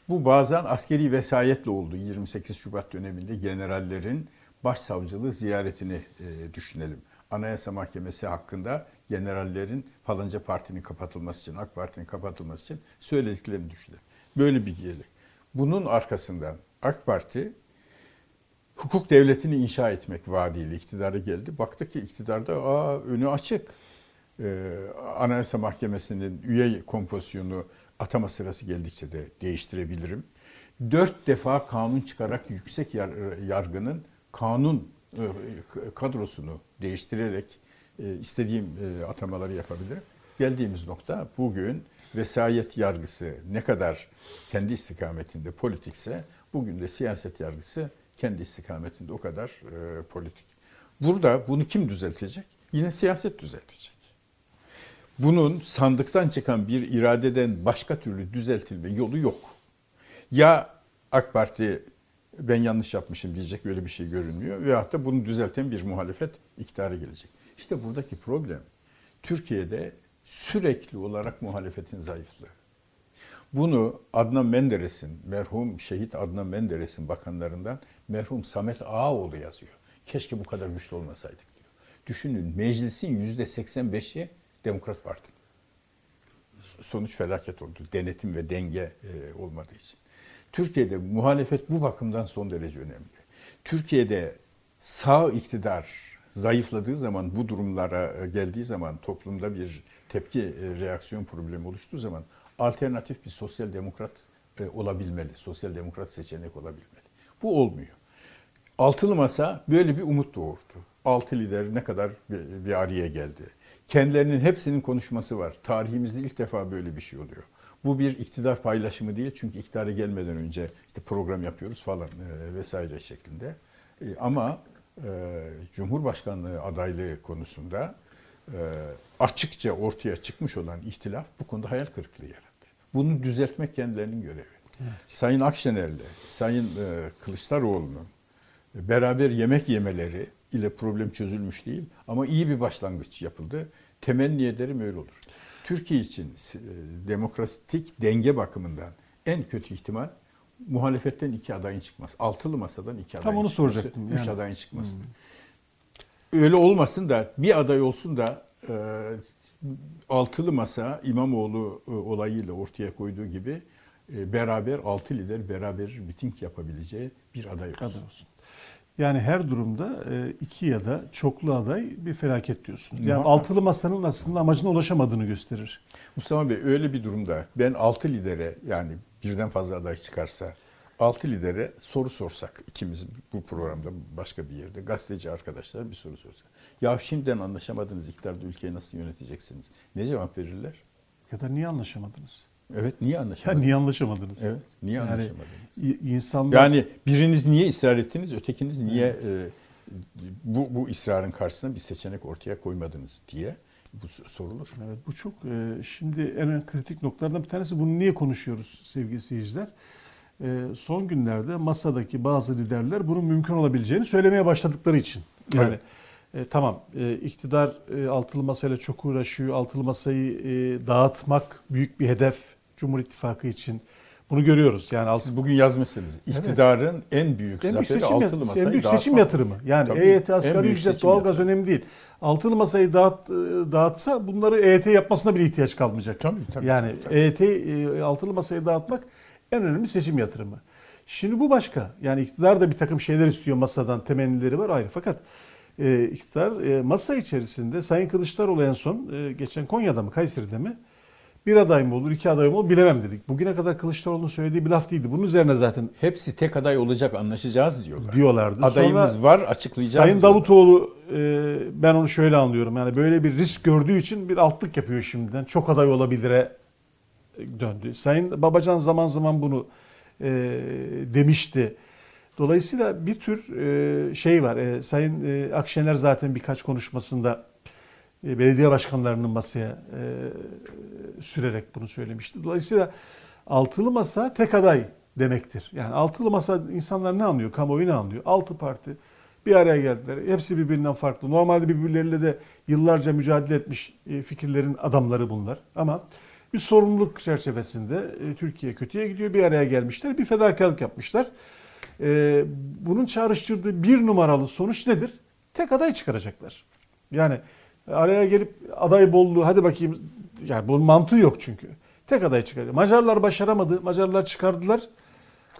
Bu bazen askeri vesayetle oldu. 28 Şubat döneminde generallerin başsavcılığı ziyaretini e, düşünelim. Anayasa Mahkemesi hakkında generallerin falanca partinin kapatılması için, AK Parti'nin kapatılması için söylediklerini düşünelim. Böyle bir gelir. Bunun arkasından AK Parti hukuk devletini inşa etmek vaadiyle iktidara geldi. Baktı ki iktidarda aa, önü açık. Ee, Anayasa Mahkemesi'nin üye kompozisyonu atama sırası geldikçe de değiştirebilirim. Dört defa kanun çıkarak yüksek yar- yargının kanun e, kadrosunu değiştirerek e, istediğim e, atamaları yapabilirim. Geldiğimiz nokta bugün vesayet yargısı ne kadar kendi istikametinde politikse bugün de siyaset yargısı kendi istikametinde o kadar e, politik. Burada bunu kim düzeltecek? Yine siyaset düzeltecek. Bunun sandıktan çıkan bir iradeden başka türlü düzeltilme yolu yok. Ya AK Parti ben yanlış yapmışım diyecek öyle bir şey görünmüyor. Veyahut da bunu düzelten bir muhalefet iktidara gelecek. İşte buradaki problem Türkiye'de sürekli olarak muhalefetin zayıflığı. Bunu Adnan Menderes'in, merhum şehit Adnan Menderes'in bakanlarından merhum Samet Ağaoğlu yazıyor. Keşke bu kadar güçlü olmasaydık diyor. Düşünün meclisin yüzde 85'i Demokrat Parti. Sonuç felaket oldu. Denetim ve denge e, olmadığı için. Türkiye'de muhalefet bu bakımdan son derece önemli. Türkiye'de sağ iktidar zayıfladığı zaman, bu durumlara geldiği zaman, toplumda bir tepki, e, reaksiyon problemi oluştuğu zaman alternatif bir sosyal demokrat e, olabilmeli. Sosyal demokrat seçenek olabilmeli. Bu olmuyor. Altılı Masa böyle bir umut doğurdu. Altı lider ne kadar bir araya geldi. Kendilerinin hepsinin konuşması var. Tarihimizde ilk defa böyle bir şey oluyor. Bu bir iktidar paylaşımı değil çünkü iktidara gelmeden önce işte program yapıyoruz falan e, vesaire şeklinde. E, ama e, Cumhurbaşkanlığı adaylığı konusunda e, açıkça ortaya çıkmış olan ihtilaf bu konuda hayal kırıklığı yarattı. Bunu düzeltmek kendilerinin görevi. Evet. Sayın Akşener'le, Sayın e, Kılıçdaroğlu'nun beraber yemek yemeleri ile problem çözülmüş değil ama iyi bir başlangıç yapıldı. Temenni ederim öyle olur. Türkiye için e, demokratik denge bakımından en kötü ihtimal muhalefetten iki adayın çıkması. Altılı masadan iki adayın Tam onu çıkması, soracaktım. Üç Yani. adayın çıkması. Öyle olmasın da bir aday olsun da e, altılı masa İmamoğlu e, olayıyla ortaya koyduğu gibi e, beraber altı lider beraber miting yapabileceği bir aday olsun. Aday olsun. Yani her durumda e, iki ya da çoklu aday bir felaket diyorsun. Yani Muhakkak. altılı masanın aslında amacına ulaşamadığını gösterir. Mustafa Bey öyle bir durumda ben altı lidere yani birden fazla aday çıkarsa altı lidere soru sorsak ikimiz bu programda başka bir yerde gazeteci arkadaşlar bir soru sorsak. Ya şimdiden anlaşamadınız iktidarda ülkeyi nasıl yöneteceksiniz? Ne cevap verirler? Ya da niye anlaşamadınız? Evet niye Ya anlaşamadınız? niye anlaşamadınız? Evet niye Yani anlaşamadınız? İnsanlar Yani biriniz niye ısrar ettiniz, ötekiniz niye e, bu, bu ısrarın karşısına bir seçenek ortaya koymadınız diye bu sorulur. Evet, bu çok e, şimdi en kritik noktalardan bir tanesi bunu niye konuşuyoruz sevgili seyirciler? E, son günlerde masadaki bazı liderler bunun mümkün olabileceğini söylemeye başladıkları için. Yani Evet. e, tamam e, iktidar e, altılı masayla çok uğraşıyor. Altılı masayı e, dağıtmak büyük bir hedef Cumhur İttifakı için. Bunu görüyoruz. Yani alt, Siz bugün yazmışsınız. İktidarın en büyük en zaferi seçim, altılı masayı en büyük dağıtmak. seçim yatırımı. Yani Tabii, EYT, asgari ücret, doğalgaz yatırımı. önemli değil. Altılı masayı dağıt, e, dağıtsa bunları EYT yapmasına bile ihtiyaç kalmayacak. Tabii, tabii, yani tabii. EYT, e, altılı masayı dağıtmak en önemli seçim yatırımı. Şimdi bu başka. Yani iktidar da bir takım şeyler istiyor masadan, temennileri var ayrı. Fakat e, iktidar e, masa içerisinde Sayın Kılıçdaroğlu en son e, geçen Konya'da mı Kayseri'de mi bir aday mı olur, iki aday mı olur bilemem dedik. Bugüne kadar Kılıçdaroğlu'nun söylediği bir laf değildi. Bunun üzerine zaten Hepsi tek aday olacak anlaşacağız diyorlar. diyorlardı. Adayımız Sonra var açıklayacağız. Sayın diyorlar. Davutoğlu e, ben onu şöyle anlıyorum. Yani böyle bir risk gördüğü için bir altlık yapıyor şimdiden. Çok aday olabilire döndü. Sayın Babacan zaman zaman bunu e, demişti. Dolayısıyla bir tür e, şey var. E, Sayın e, Akşener zaten birkaç konuşmasında belediye başkanlarının masaya e, sürerek bunu söylemişti. Dolayısıyla altılı masa tek aday demektir. Yani altılı masa insanlar ne anlıyor? Kamuoyu ne anlıyor? Altı parti bir araya geldiler. Hepsi birbirinden farklı. Normalde birbirleriyle de yıllarca mücadele etmiş e, fikirlerin adamları bunlar. Ama bir sorumluluk çerçevesinde e, Türkiye kötüye gidiyor. Bir araya gelmişler. Bir fedakarlık yapmışlar. E, Bunun çağrıştırdığı bir numaralı sonuç nedir? Tek aday çıkaracaklar. Yani araya gelip aday bolluğu hadi bakayım yani bunun mantığı yok çünkü. Tek aday çıkarıyor. Macarlar başaramadı. Macarlar çıkardılar.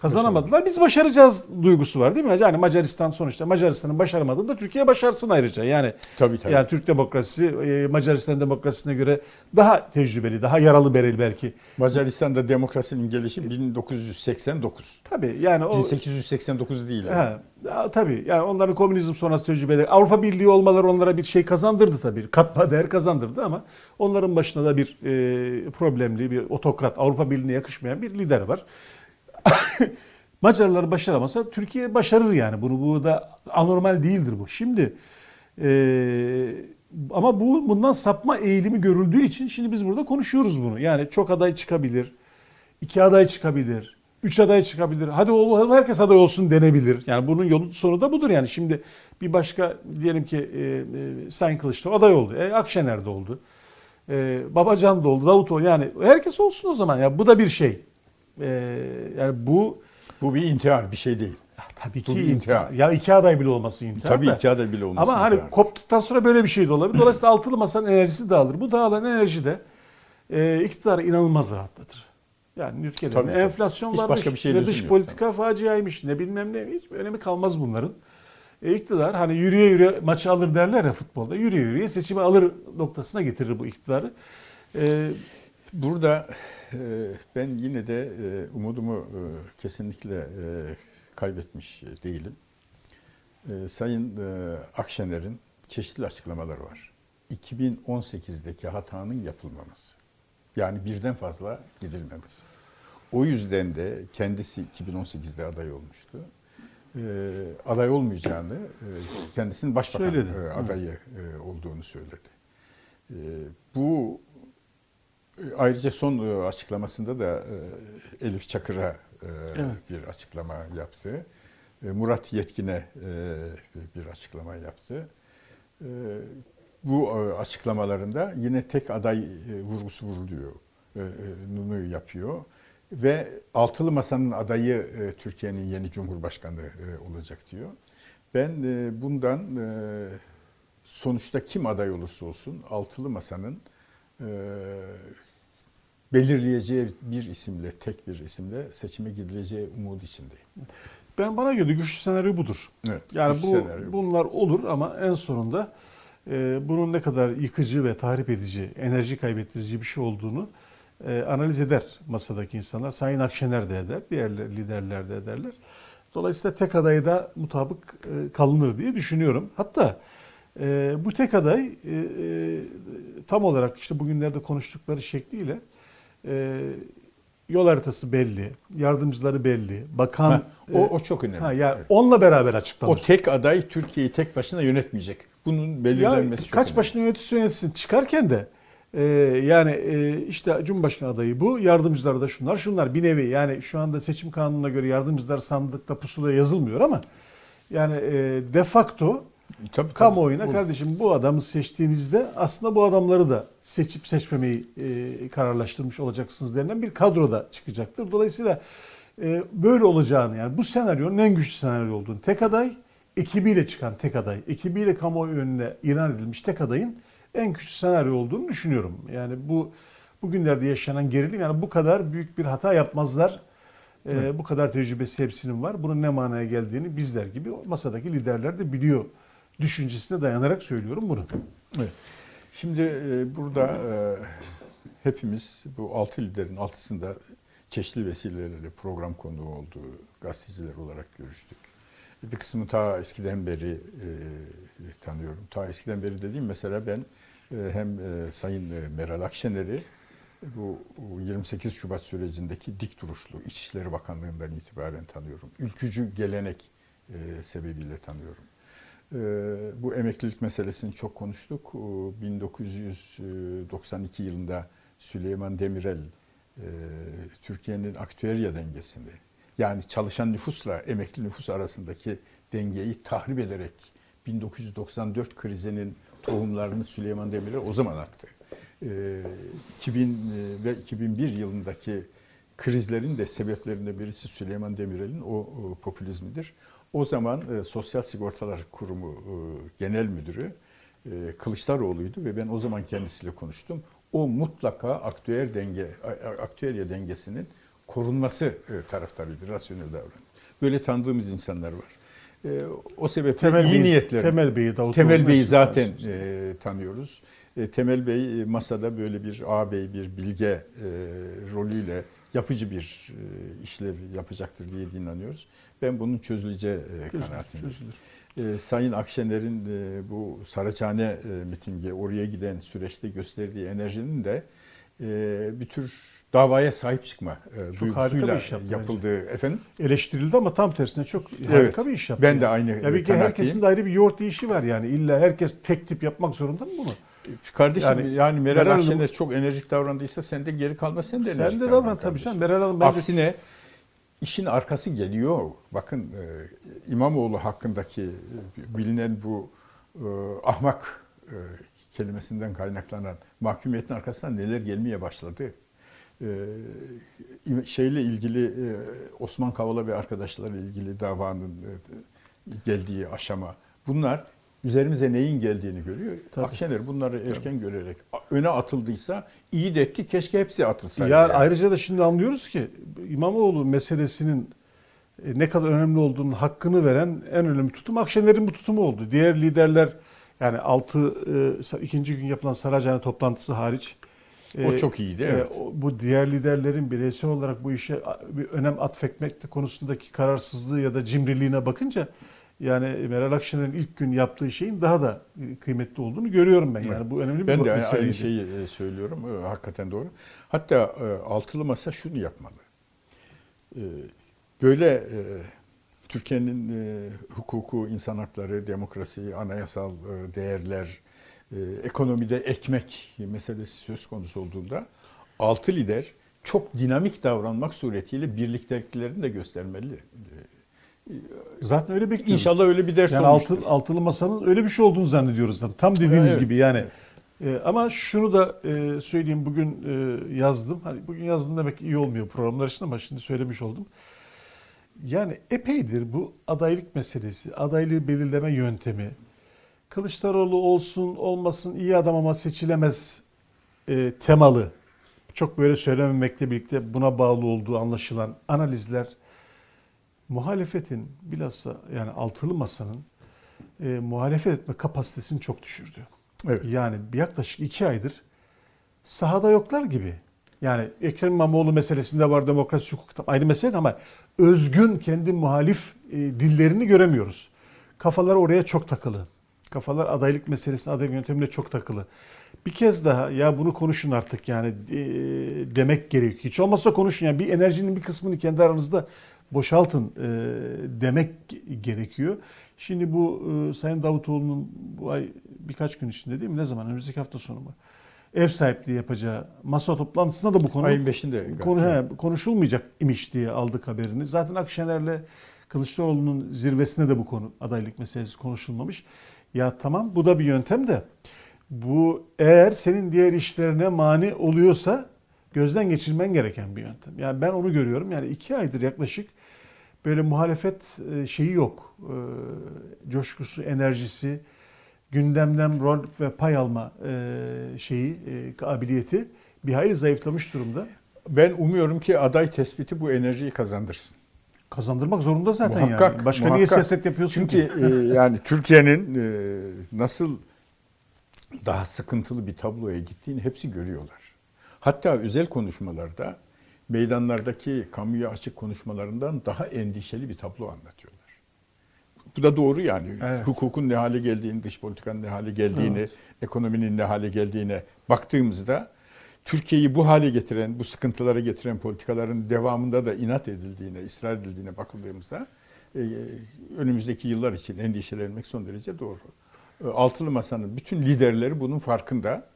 Kazanamadılar. Biz başaracağız duygusu var değil mi? Yani Macaristan sonuçta Macaristan'ın başaramadığında Türkiye başarsın ayrıca. Yani Tabii tabii. yani Türk demokrasisi e, Macaristan demokrasisine göre daha tecrübeli, daha yaralı bereli belki. Macaristan'da demokrasinin gelişi 1989. Tabii yani o 1889 değil. Yani. He, tabii yani onların komünizm sonrası tecrübeleri Avrupa Birliği olmaları onlara bir şey kazandırdı tabii. Katma değer kazandırdı ama onların başına da bir e, problemli bir otokrat Avrupa Birliği'ne yakışmayan bir lider var. Macarlar başaramasa Türkiye başarır yani. Bunu bu da anormal değildir bu. Şimdi e, ama bu bundan sapma eğilimi görüldüğü için şimdi biz burada konuşuyoruz bunu. Yani çok aday çıkabilir. iki aday çıkabilir. Üç aday çıkabilir. Hadi oğlum herkes aday olsun denebilir. Yani bunun yolu sonu da budur yani. Şimdi bir başka diyelim ki e, e, Sayın Kılıçdaroğlu aday oldu. E, Akşener de oldu. E, Babacan da oldu. Davutoğlu yani herkes olsun o zaman. Ya bu da bir şey. E, yani bu Bu bir intihar bir şey değil. ya tabii Bu ki bir intihar. Ya iki aday bile olması intihar. Tabii da. iki aday bile olmasın. Ama hani intihar. koptuktan sonra böyle bir şey de olabilir. Dolayısıyla altılı masanın enerjisi dağılır. Bu dağılan enerji de e, iktidarı inanılmaz rahatlatır. Yani ülkede Tabii, tabii. enflasyon Hiç varmış, başka bir şey ne dış politika faciaymış, ne bilmem ne. Hiç önemi kalmaz bunların. E, iktidar hani yürüye yürüye maçı alır derler ya futbolda. Yürüye yürüye seçimi alır noktasına getirir bu iktidarı. E, Burada e, ben yine de e, umudumu e, kesinlikle kaybetmiş değilim. Sayın Akşener'in çeşitli açıklamaları var. 2018'deki hatanın yapılmaması. Yani birden fazla gidilmemesi. O yüzden de kendisi 2018'de aday olmuştu. Aday olmayacağını, kendisinin başbakan Söyledi. adayı olduğunu söyledi. Bu Ayrıca son e, açıklamasında da e, Elif Çakır'a e, Evet. bir açıklama yaptı. Murat Yetkin'e bir açıklama yaptı. Bu açıklamalarında yine tek aday vurgusu vuruluyor. Nunu yapıyor. Ve Altılı Masa'nın adayı Türkiye'nin yeni Cumhurbaşkanı olacak diyor. Ben bundan sonuçta kim aday olursa olsun Altılı Masa'nın belirleyeceği bir isimle, tek bir isimle seçime gidileceği umudu içindeyim. ben bana göre güçlü senaryo budur. Evet, Yani bu senaryo bu. bunlar olur ama en sonunda e, bunun ne kadar yıkıcı ve tahrip edici, enerji kaybettirici bir şey olduğunu e, analiz eder masadaki insanlar. Sayın Akşener de eder, diğer liderler de ederler. Dolayısıyla tek adayı da mutabık e, kalınır diye düşünüyorum. Hatta e, bu tek aday e, e, tam olarak işte bugünlerde konuştukları şekliyle e, yol haritası belli, yardımcıları belli, bakan Ha, o, e, o çok önemli. Ha, yani Evet. onunla beraber açıklanır. O tek aday Türkiye'yi tek başına yönetmeyecek. Bunun ya belirlenmesi çok kaç önemli. başına yönetirse yönetsin çıkarken de e, yani e, işte Cumhurbaşkanı adayı bu, yardımcıları da şunlar, şunlar bir nevi yani şu anda seçim kanununa göre yardımcılar sandıkta pusulaya yazılmıyor ama yani e, de facto Tabii, tabii. Kamuoyuna Olur. kardeşim bu adamı seçtiğinizde aslında bu adamları da seçip seçmemeyi e, kararlaştırmış olacaksınız denilen bir kadro da çıkacaktır. Dolayısıyla e, böyle olacağını yani bu senaryonun en güçlü senaryo olduğunu tek aday ekibiyle çıkan tek aday, ekibiyle kamuoyu önüne ilan edilmiş tek adayın en güçlü senaryo olduğunu düşünüyorum. Yani bu bugünlerde yaşanan gerilim yani bu kadar büyük bir hata yapmazlar. Ee, bu kadar tecrübesi hepsinin var. Bunun ne manaya geldiğini bizler gibi masadaki liderler de biliyor. Düşüncesine dayanarak söylüyorum bunu. Evet. Şimdi e, burada e, hepimiz bu altı liderin altısında çeşitli vesilelerle program konuğu olduğu gazeteciler olarak görüştük. Bir kısmı ta eskiden beri e, tanıyorum. Ta eskiden beri dediğim mesela ben e, hem e, Sayın e, Meral Akşener'i bu bu 28 Şubat sürecindeki dik duruşlu İçişleri Bakanlığı'ndan itibaren tanıyorum. Ülkücü gelenek e, sebebiyle tanıyorum. E, bu emeklilik meselesini çok konuştuk. E, 1992 yılında Süleyman Demirel e, Türkiye'nin aktüerya dengesini yani çalışan nüfusla emekli nüfus arasındaki dengeyi tahrip ederek 1994 krizinin tohumlarını Süleyman Demirel o zaman attı. E, 2000 ve 2001 yılındaki krizlerin de sebeplerinden birisi Süleyman Demirel'in o popülizmidir. O zaman e, Sosyal Sigortalar Kurumu e, Genel Müdürü e, Kılıçdaroğlu'ydu ve ben o zaman kendisiyle konuştum. O mutlaka aktüer denge, aktüerya dengesinin korunması e, taraftarıydı, rasyonel davran. Böyle tanıdığımız insanlar var. E, o sebeple iyi Bey, niyetler. Temel Bey'i Davutoğlu'na Temel Bey'i zaten e, tanıyoruz. E, Temel Bey e, masada böyle bir ağabey, bir bilge e, rolüyle yapıcı bir e, işlev yapacaktır diye inanıyoruz. Ben bunun çözüleceği e, kanaatindeyim. çözülür. E, Sayın Akşener'in e, bu Saraçhane e, mitingi, oraya giden süreçte gösterdiği enerjinin de e, bir tür davaya sahip çıkma e, harika duygusuyla iş yapıldığı efendim. Eleştirildi ama tam tersine çok harika bir iş yaptı. Ben de aynı Ya bir kanaatteyim. herkesin de ayrı bir yoğurt işi var yani. İlla herkes tek tip yapmak zorunda mı bunu? Kardeşim yani, Yani Meral, Meral Akşener Hanım- çok enerjik davrandıysa sen de geri kalma sen de enerjik Sen de davran tabii canım. Meral Hanım bence Aksine işin arkası geliyor. Bakın e, İmamoğlu hakkındaki e, bilinen bu e, ahmak kelimesinden kaynaklanan mahkumiyetin arkasından neler gelmeye başladı. Şeyle ilgili Osman Kavala ve arkadaşlarla ilgili davanın geldiği aşama. Bunlar üzerimize neyin geldiğini görüyor. Tabii. Akşener bunları erken görerek öne atıldıysa iyi de etti. Keşke hepsi atılsaydı. Ya yani. ayrıca da şimdi anlıyoruz ki İmamoğlu meselesinin e, ne kadar önemli olduğunun hakkını veren en önemli tutum Akşener'in bu tutumu oldu. Diğer liderler yani 6 ikinci gün yapılan Saraçhane toplantısı hariç O e, çok iyiydi, e, evet. o- bu diğer liderlerin bireysel olarak bu işe bir önem atfetmek konusundaki kararsızlığı ya da cimriliğine bakınca yani Meral Akşener'in ilk gün yaptığı şeyin daha da kıymetli olduğunu görüyorum ben. Yani bu önemli bir Ben de aynı şeyi e, söylüyorum. E, Hakikaten doğru. Hatta e, altılı masa şunu yapmalı. E, Böyle e, Türkiye'nin e, hukuku, insan hakları, demokrasi, anayasal e, değerler, e, ekonomide ekmek meselesi söz konusu olduğunda altı lider çok dinamik davranmak suretiyle birlikteliklerini de göstermeli. Zaten öyle bekliyoruz. İnşallah öyle bir ders Yani olmuştur. altı, altılı masanın öyle bir şey olduğunu zannediyoruz. Tam, tam dediğiniz Evet. gibi yani. E, ama şunu da e, söyleyeyim bugün e, yazdım. Hani bugün yazdım demek iyi olmuyor programlar için ama şimdi söylemiş oldum. Yani epeydir bu adaylık meselesi, adaylığı belirleme yöntemi. Kılıçdaroğlu olsun olmasın iyi adam ama seçilemez e, temalı. Çok böyle söylememekle birlikte buna bağlı olduğu anlaşılan analizler muhalefetin bilhassa yani altılı masanın e, muhalefet etme kapasitesini çok düşürdü. Evet. Yani yaklaşık iki aydır sahada yoklar gibi. Yani Ekrem İmamoğlu meselesinde var demokrasi hukuk aynı mesele ama özgün kendi muhalif e, dillerini göremiyoruz. Kafalar oraya çok takılı. Kafalar adaylık meselesine, aday yöntemine çok takılı. Bir kez daha ya bunu konuşun artık yani e, demek gerekiyor. Hiç olmazsa konuşun yani bir enerjinin bir kısmını kendi aranızda boşaltın e, demek gerekiyor. Şimdi bu e, Sayın Davutoğlu'nun bu ay birkaç gün içinde değil mi? Ne zaman? Önümüzdeki hafta sonu mu? Ev sahipliği yapacağı masa toplantısında da bu konu Ayın 5'inde. konu he, konuşulmayacak imiş diye aldık haberini. Zaten Akşener'le Kılıçdaroğlu'nun zirvesinde de bu konu adaylık meselesi konuşulmamış. Ya tamam bu da bir yöntem de bu eğer senin diğer işlerine mani oluyorsa gözden geçirmen gereken bir yöntem. Yani ben onu görüyorum. Yani iki aydır yaklaşık böyle muhalefet e, şeyi yok. E, coşkusu, enerjisi, gündemden rol ve pay alma e, şeyi, kabiliyeti bir hayli zayıflamış durumda. Ben umuyorum ki aday tespiti bu enerjiyi kazandırsın. Kazandırmak zorunda zaten muhakkak, yani. Başka muhakkak. niye siyaset yapıyorsun Çünkü ki? e, yani Türkiye'nin nasıl daha sıkıntılı bir tabloya gittiğini hepsi görüyorlar. Hatta özel konuşmalarda meydanlardaki kamuya açık konuşmalarından daha endişeli bir tablo anlatıyorlar. Bu da doğru yani. Evet. Hukukun ne hale geldiğini, dış politikanın ne hale geldiğini, Evet. ekonominin ne hale geldiğine baktığımızda Türkiye'yi bu hale getiren, bu sıkıntılara getiren politikaların devamında da inat edildiğine, ısrar edildiğine bakıldığımızda e, önümüzdeki yıllar için endişelenmek son derece doğru. E, Altılı Masa'nın bütün liderleri bunun farkında.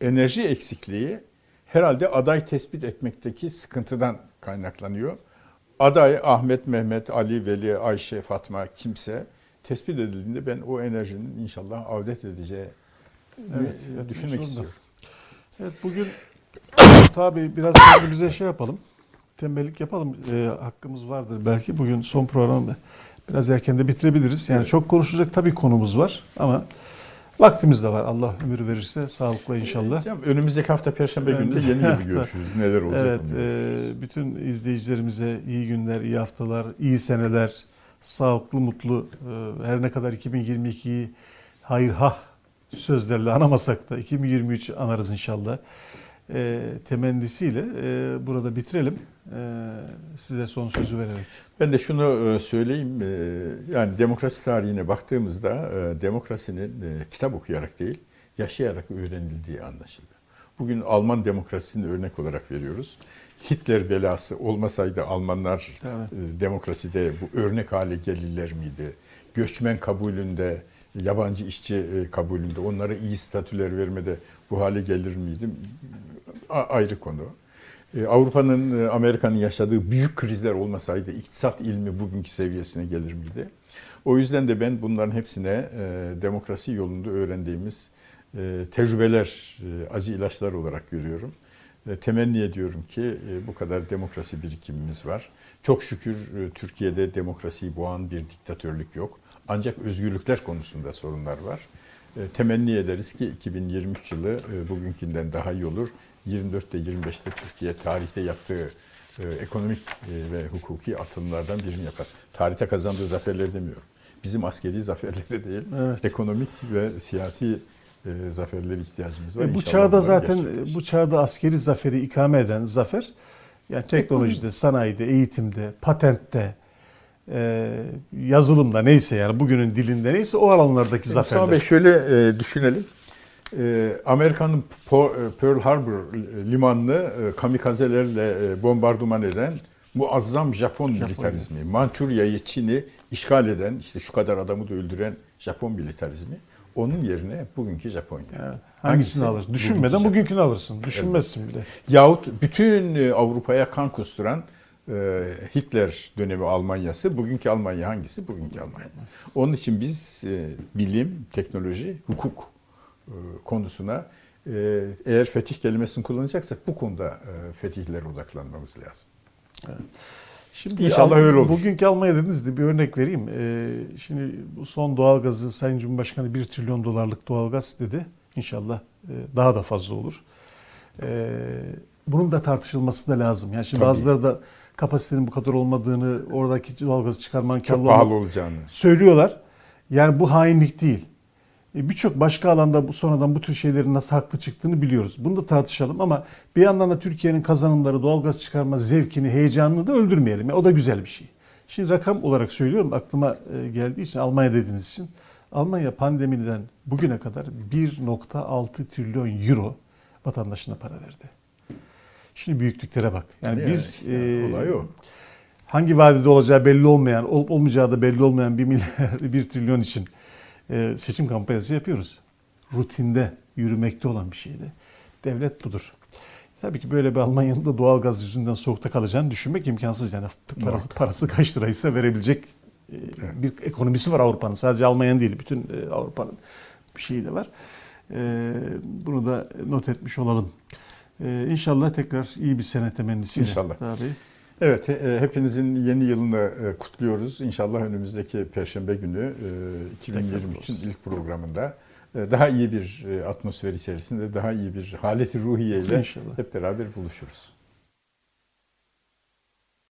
Enerji eksikliği herhalde aday tespit etmekteki sıkıntıdan kaynaklanıyor. Aday Ahmet, Mehmet, Ali, Veli, Ayşe, Fatma kimse tespit edildiğinde ben o enerjinin inşallah avdet edeceği Evet, düşünmek istiyorum. Evet bugün tabii biraz bize şey yapalım. Tembellik yapalım. Ee, hakkımız vardır belki. Bugün son programı biraz erken de bitirebiliriz. Yani Evet. çok konuşacak tabii konumuz var ama vaktimiz de var. Allah ömür verirse sağlıkla inşallah. Hocam, önümüzdeki hafta Perşembe günü de yeni hafta. görüşürüz. Neler olacak? Evet, e, bütün izleyicilerimize iyi günler, iyi haftalar, iyi seneler, sağlıklı, mutlu. e, her ne kadar 2022'yi hayır ha sözlerle anamasak da 2023 anarız inşallah. E, temennisiyle e, burada bitirelim. E, size son sözü vererek. Ben de şunu e, söyleyeyim. e, Yani demokrasi tarihine baktığımızda e, demokrasinin kitap okuyarak değil, yaşayarak öğrenildiği anlaşılıyor. Bugün Alman demokrasisini örnek olarak veriyoruz. Hitler belası olmasaydı Almanlar Evet. demokraside bu örnek hale gelirler miydi? Göçmen kabulünde, yabancı işçi kabulünde onlara iyi statüler vermede bu hale gelir miydi? Ayrı konu. E, Avrupa'nın, e, Amerika'nın yaşadığı büyük krizler olmasaydı iktisat ilmi bugünkü seviyesine gelir miydi? O yüzden de ben bunların hepsine e, demokrasi yolunda öğrendiğimiz tecrübeler, acı ilaçlar olarak görüyorum. Temenni ediyorum ki bu kadar demokrasi birikimimiz var. Çok şükür Türkiye'de demokrasiyi boğan bir diktatörlük yok. Ancak özgürlükler konusunda sorunlar var. Temenni ederiz ki 2023 yılı bugünkünden daha iyi olur. 24'te 25'te Türkiye tarihte yaptığı e, ekonomik e, ve hukuki atılımlardan birini yapar. Tarihte kazandığı zaferleri demiyorum. Bizim askeri zaferleri değil, Evet. ekonomik ve siyasi e, zaferlere ihtiyacımız var. E, bu İnşallah çağda zaten gerçekleşir. bu çağda askeri zaferi ikame eden zafer yani teknolojide, sanayide, eğitimde, patentte, e, yazılımda neyse yani bugünün dilinde neyse o alanlardaki Mustafa zaferler. Bey şöyle e, düşünelim. E, Amerika'nın e, Pearl Harbor limanını e, kamikazelerle e, bombardıman eden muazzam Japon militarizmi, Mançurya'yı, Çin'i işgal eden, işte şu kadar adamı da öldüren Japon militarizmi, onun yerine bugünkü Japonya. Evet. Hangisi? Hangisini alırsın? Düşünmeden Bugünkü bugünkünü alırsın. Düşünmezsin bile. Yahut bütün Avrupa'ya kan kusturan Hitler dönemi Almanyası, bugünkü Almanya hangisi? Bugünkü Almanya. Onun için biz bilim, teknoloji, hukuk konusuna e, eğer fetih kelimesini kullanacaksak bu konuda e, fetihlere odaklanmamız lazım. Şimdi İnşallah Al- öyle olur. Bugünkü Almanya dediniz de bir örnek vereyim. Ee, şimdi bu son doğalgazı Sayın Cumhurbaşkanı 1 trilyon dolarlık doğalgaz dedi. İnşallah e, daha da fazla olur. Ee, bunun da tartışılması da lazım. Yani şimdi Tabii. bazıları da kapasitenin bu kadar olmadığını, oradaki doğalgazı çıkarmanın Çok pahalı olacağını. söylüyorlar. Yani bu hainlik değil. E, Birçok başka alanda bu sonradan bu tür şeylerin nasıl haklı çıktığını biliyoruz. Bunu da tartışalım ama bir yandan da Türkiye'nin kazanımları, doğalgaz çıkarma zevkini, heyecanını da öldürmeyelim. Yani o da güzel bir şey. Şimdi rakam olarak söylüyorum aklıma e, geldiği için Almanya dediğiniz için. Almanya pandemiden bugüne kadar 1.6 trilyon euro vatandaşına para verdi. Şimdi büyüklüklere bak. Yani Yani biz işte e, olay o. hangi vadede olacağı belli olmayan, olup olmayacağı da belli olmayan 1 milyar, 1 trilyon için e, seçim kampanyası yapıyoruz. Rutinde, yürümekte olan bir şeydi. Devlet budur. Tabii ki böyle bir Almanya'nın da doğalgaz yüzünden soğukta kalacağını düşünmek imkansız. Yani parası, parası kaç liraysa verebilecek e, bir ekonomisi var Avrupa'nın. Sadece Almanya'nın değil, bütün e, Avrupa'nın bir şeyi de var. E, bunu da not etmiş olalım. İnşallah tekrar iyi bir sene temennisiyle. İnşallah. Tabii. Evet, e, hepinizin yeni yılını e, kutluyoruz. İnşallah önümüzdeki Perşembe günü e, 2023'ün ilk programında e, daha iyi bir e, atmosfer içerisinde, daha iyi bir haleti ruhiyeyle hep beraber buluşuruz.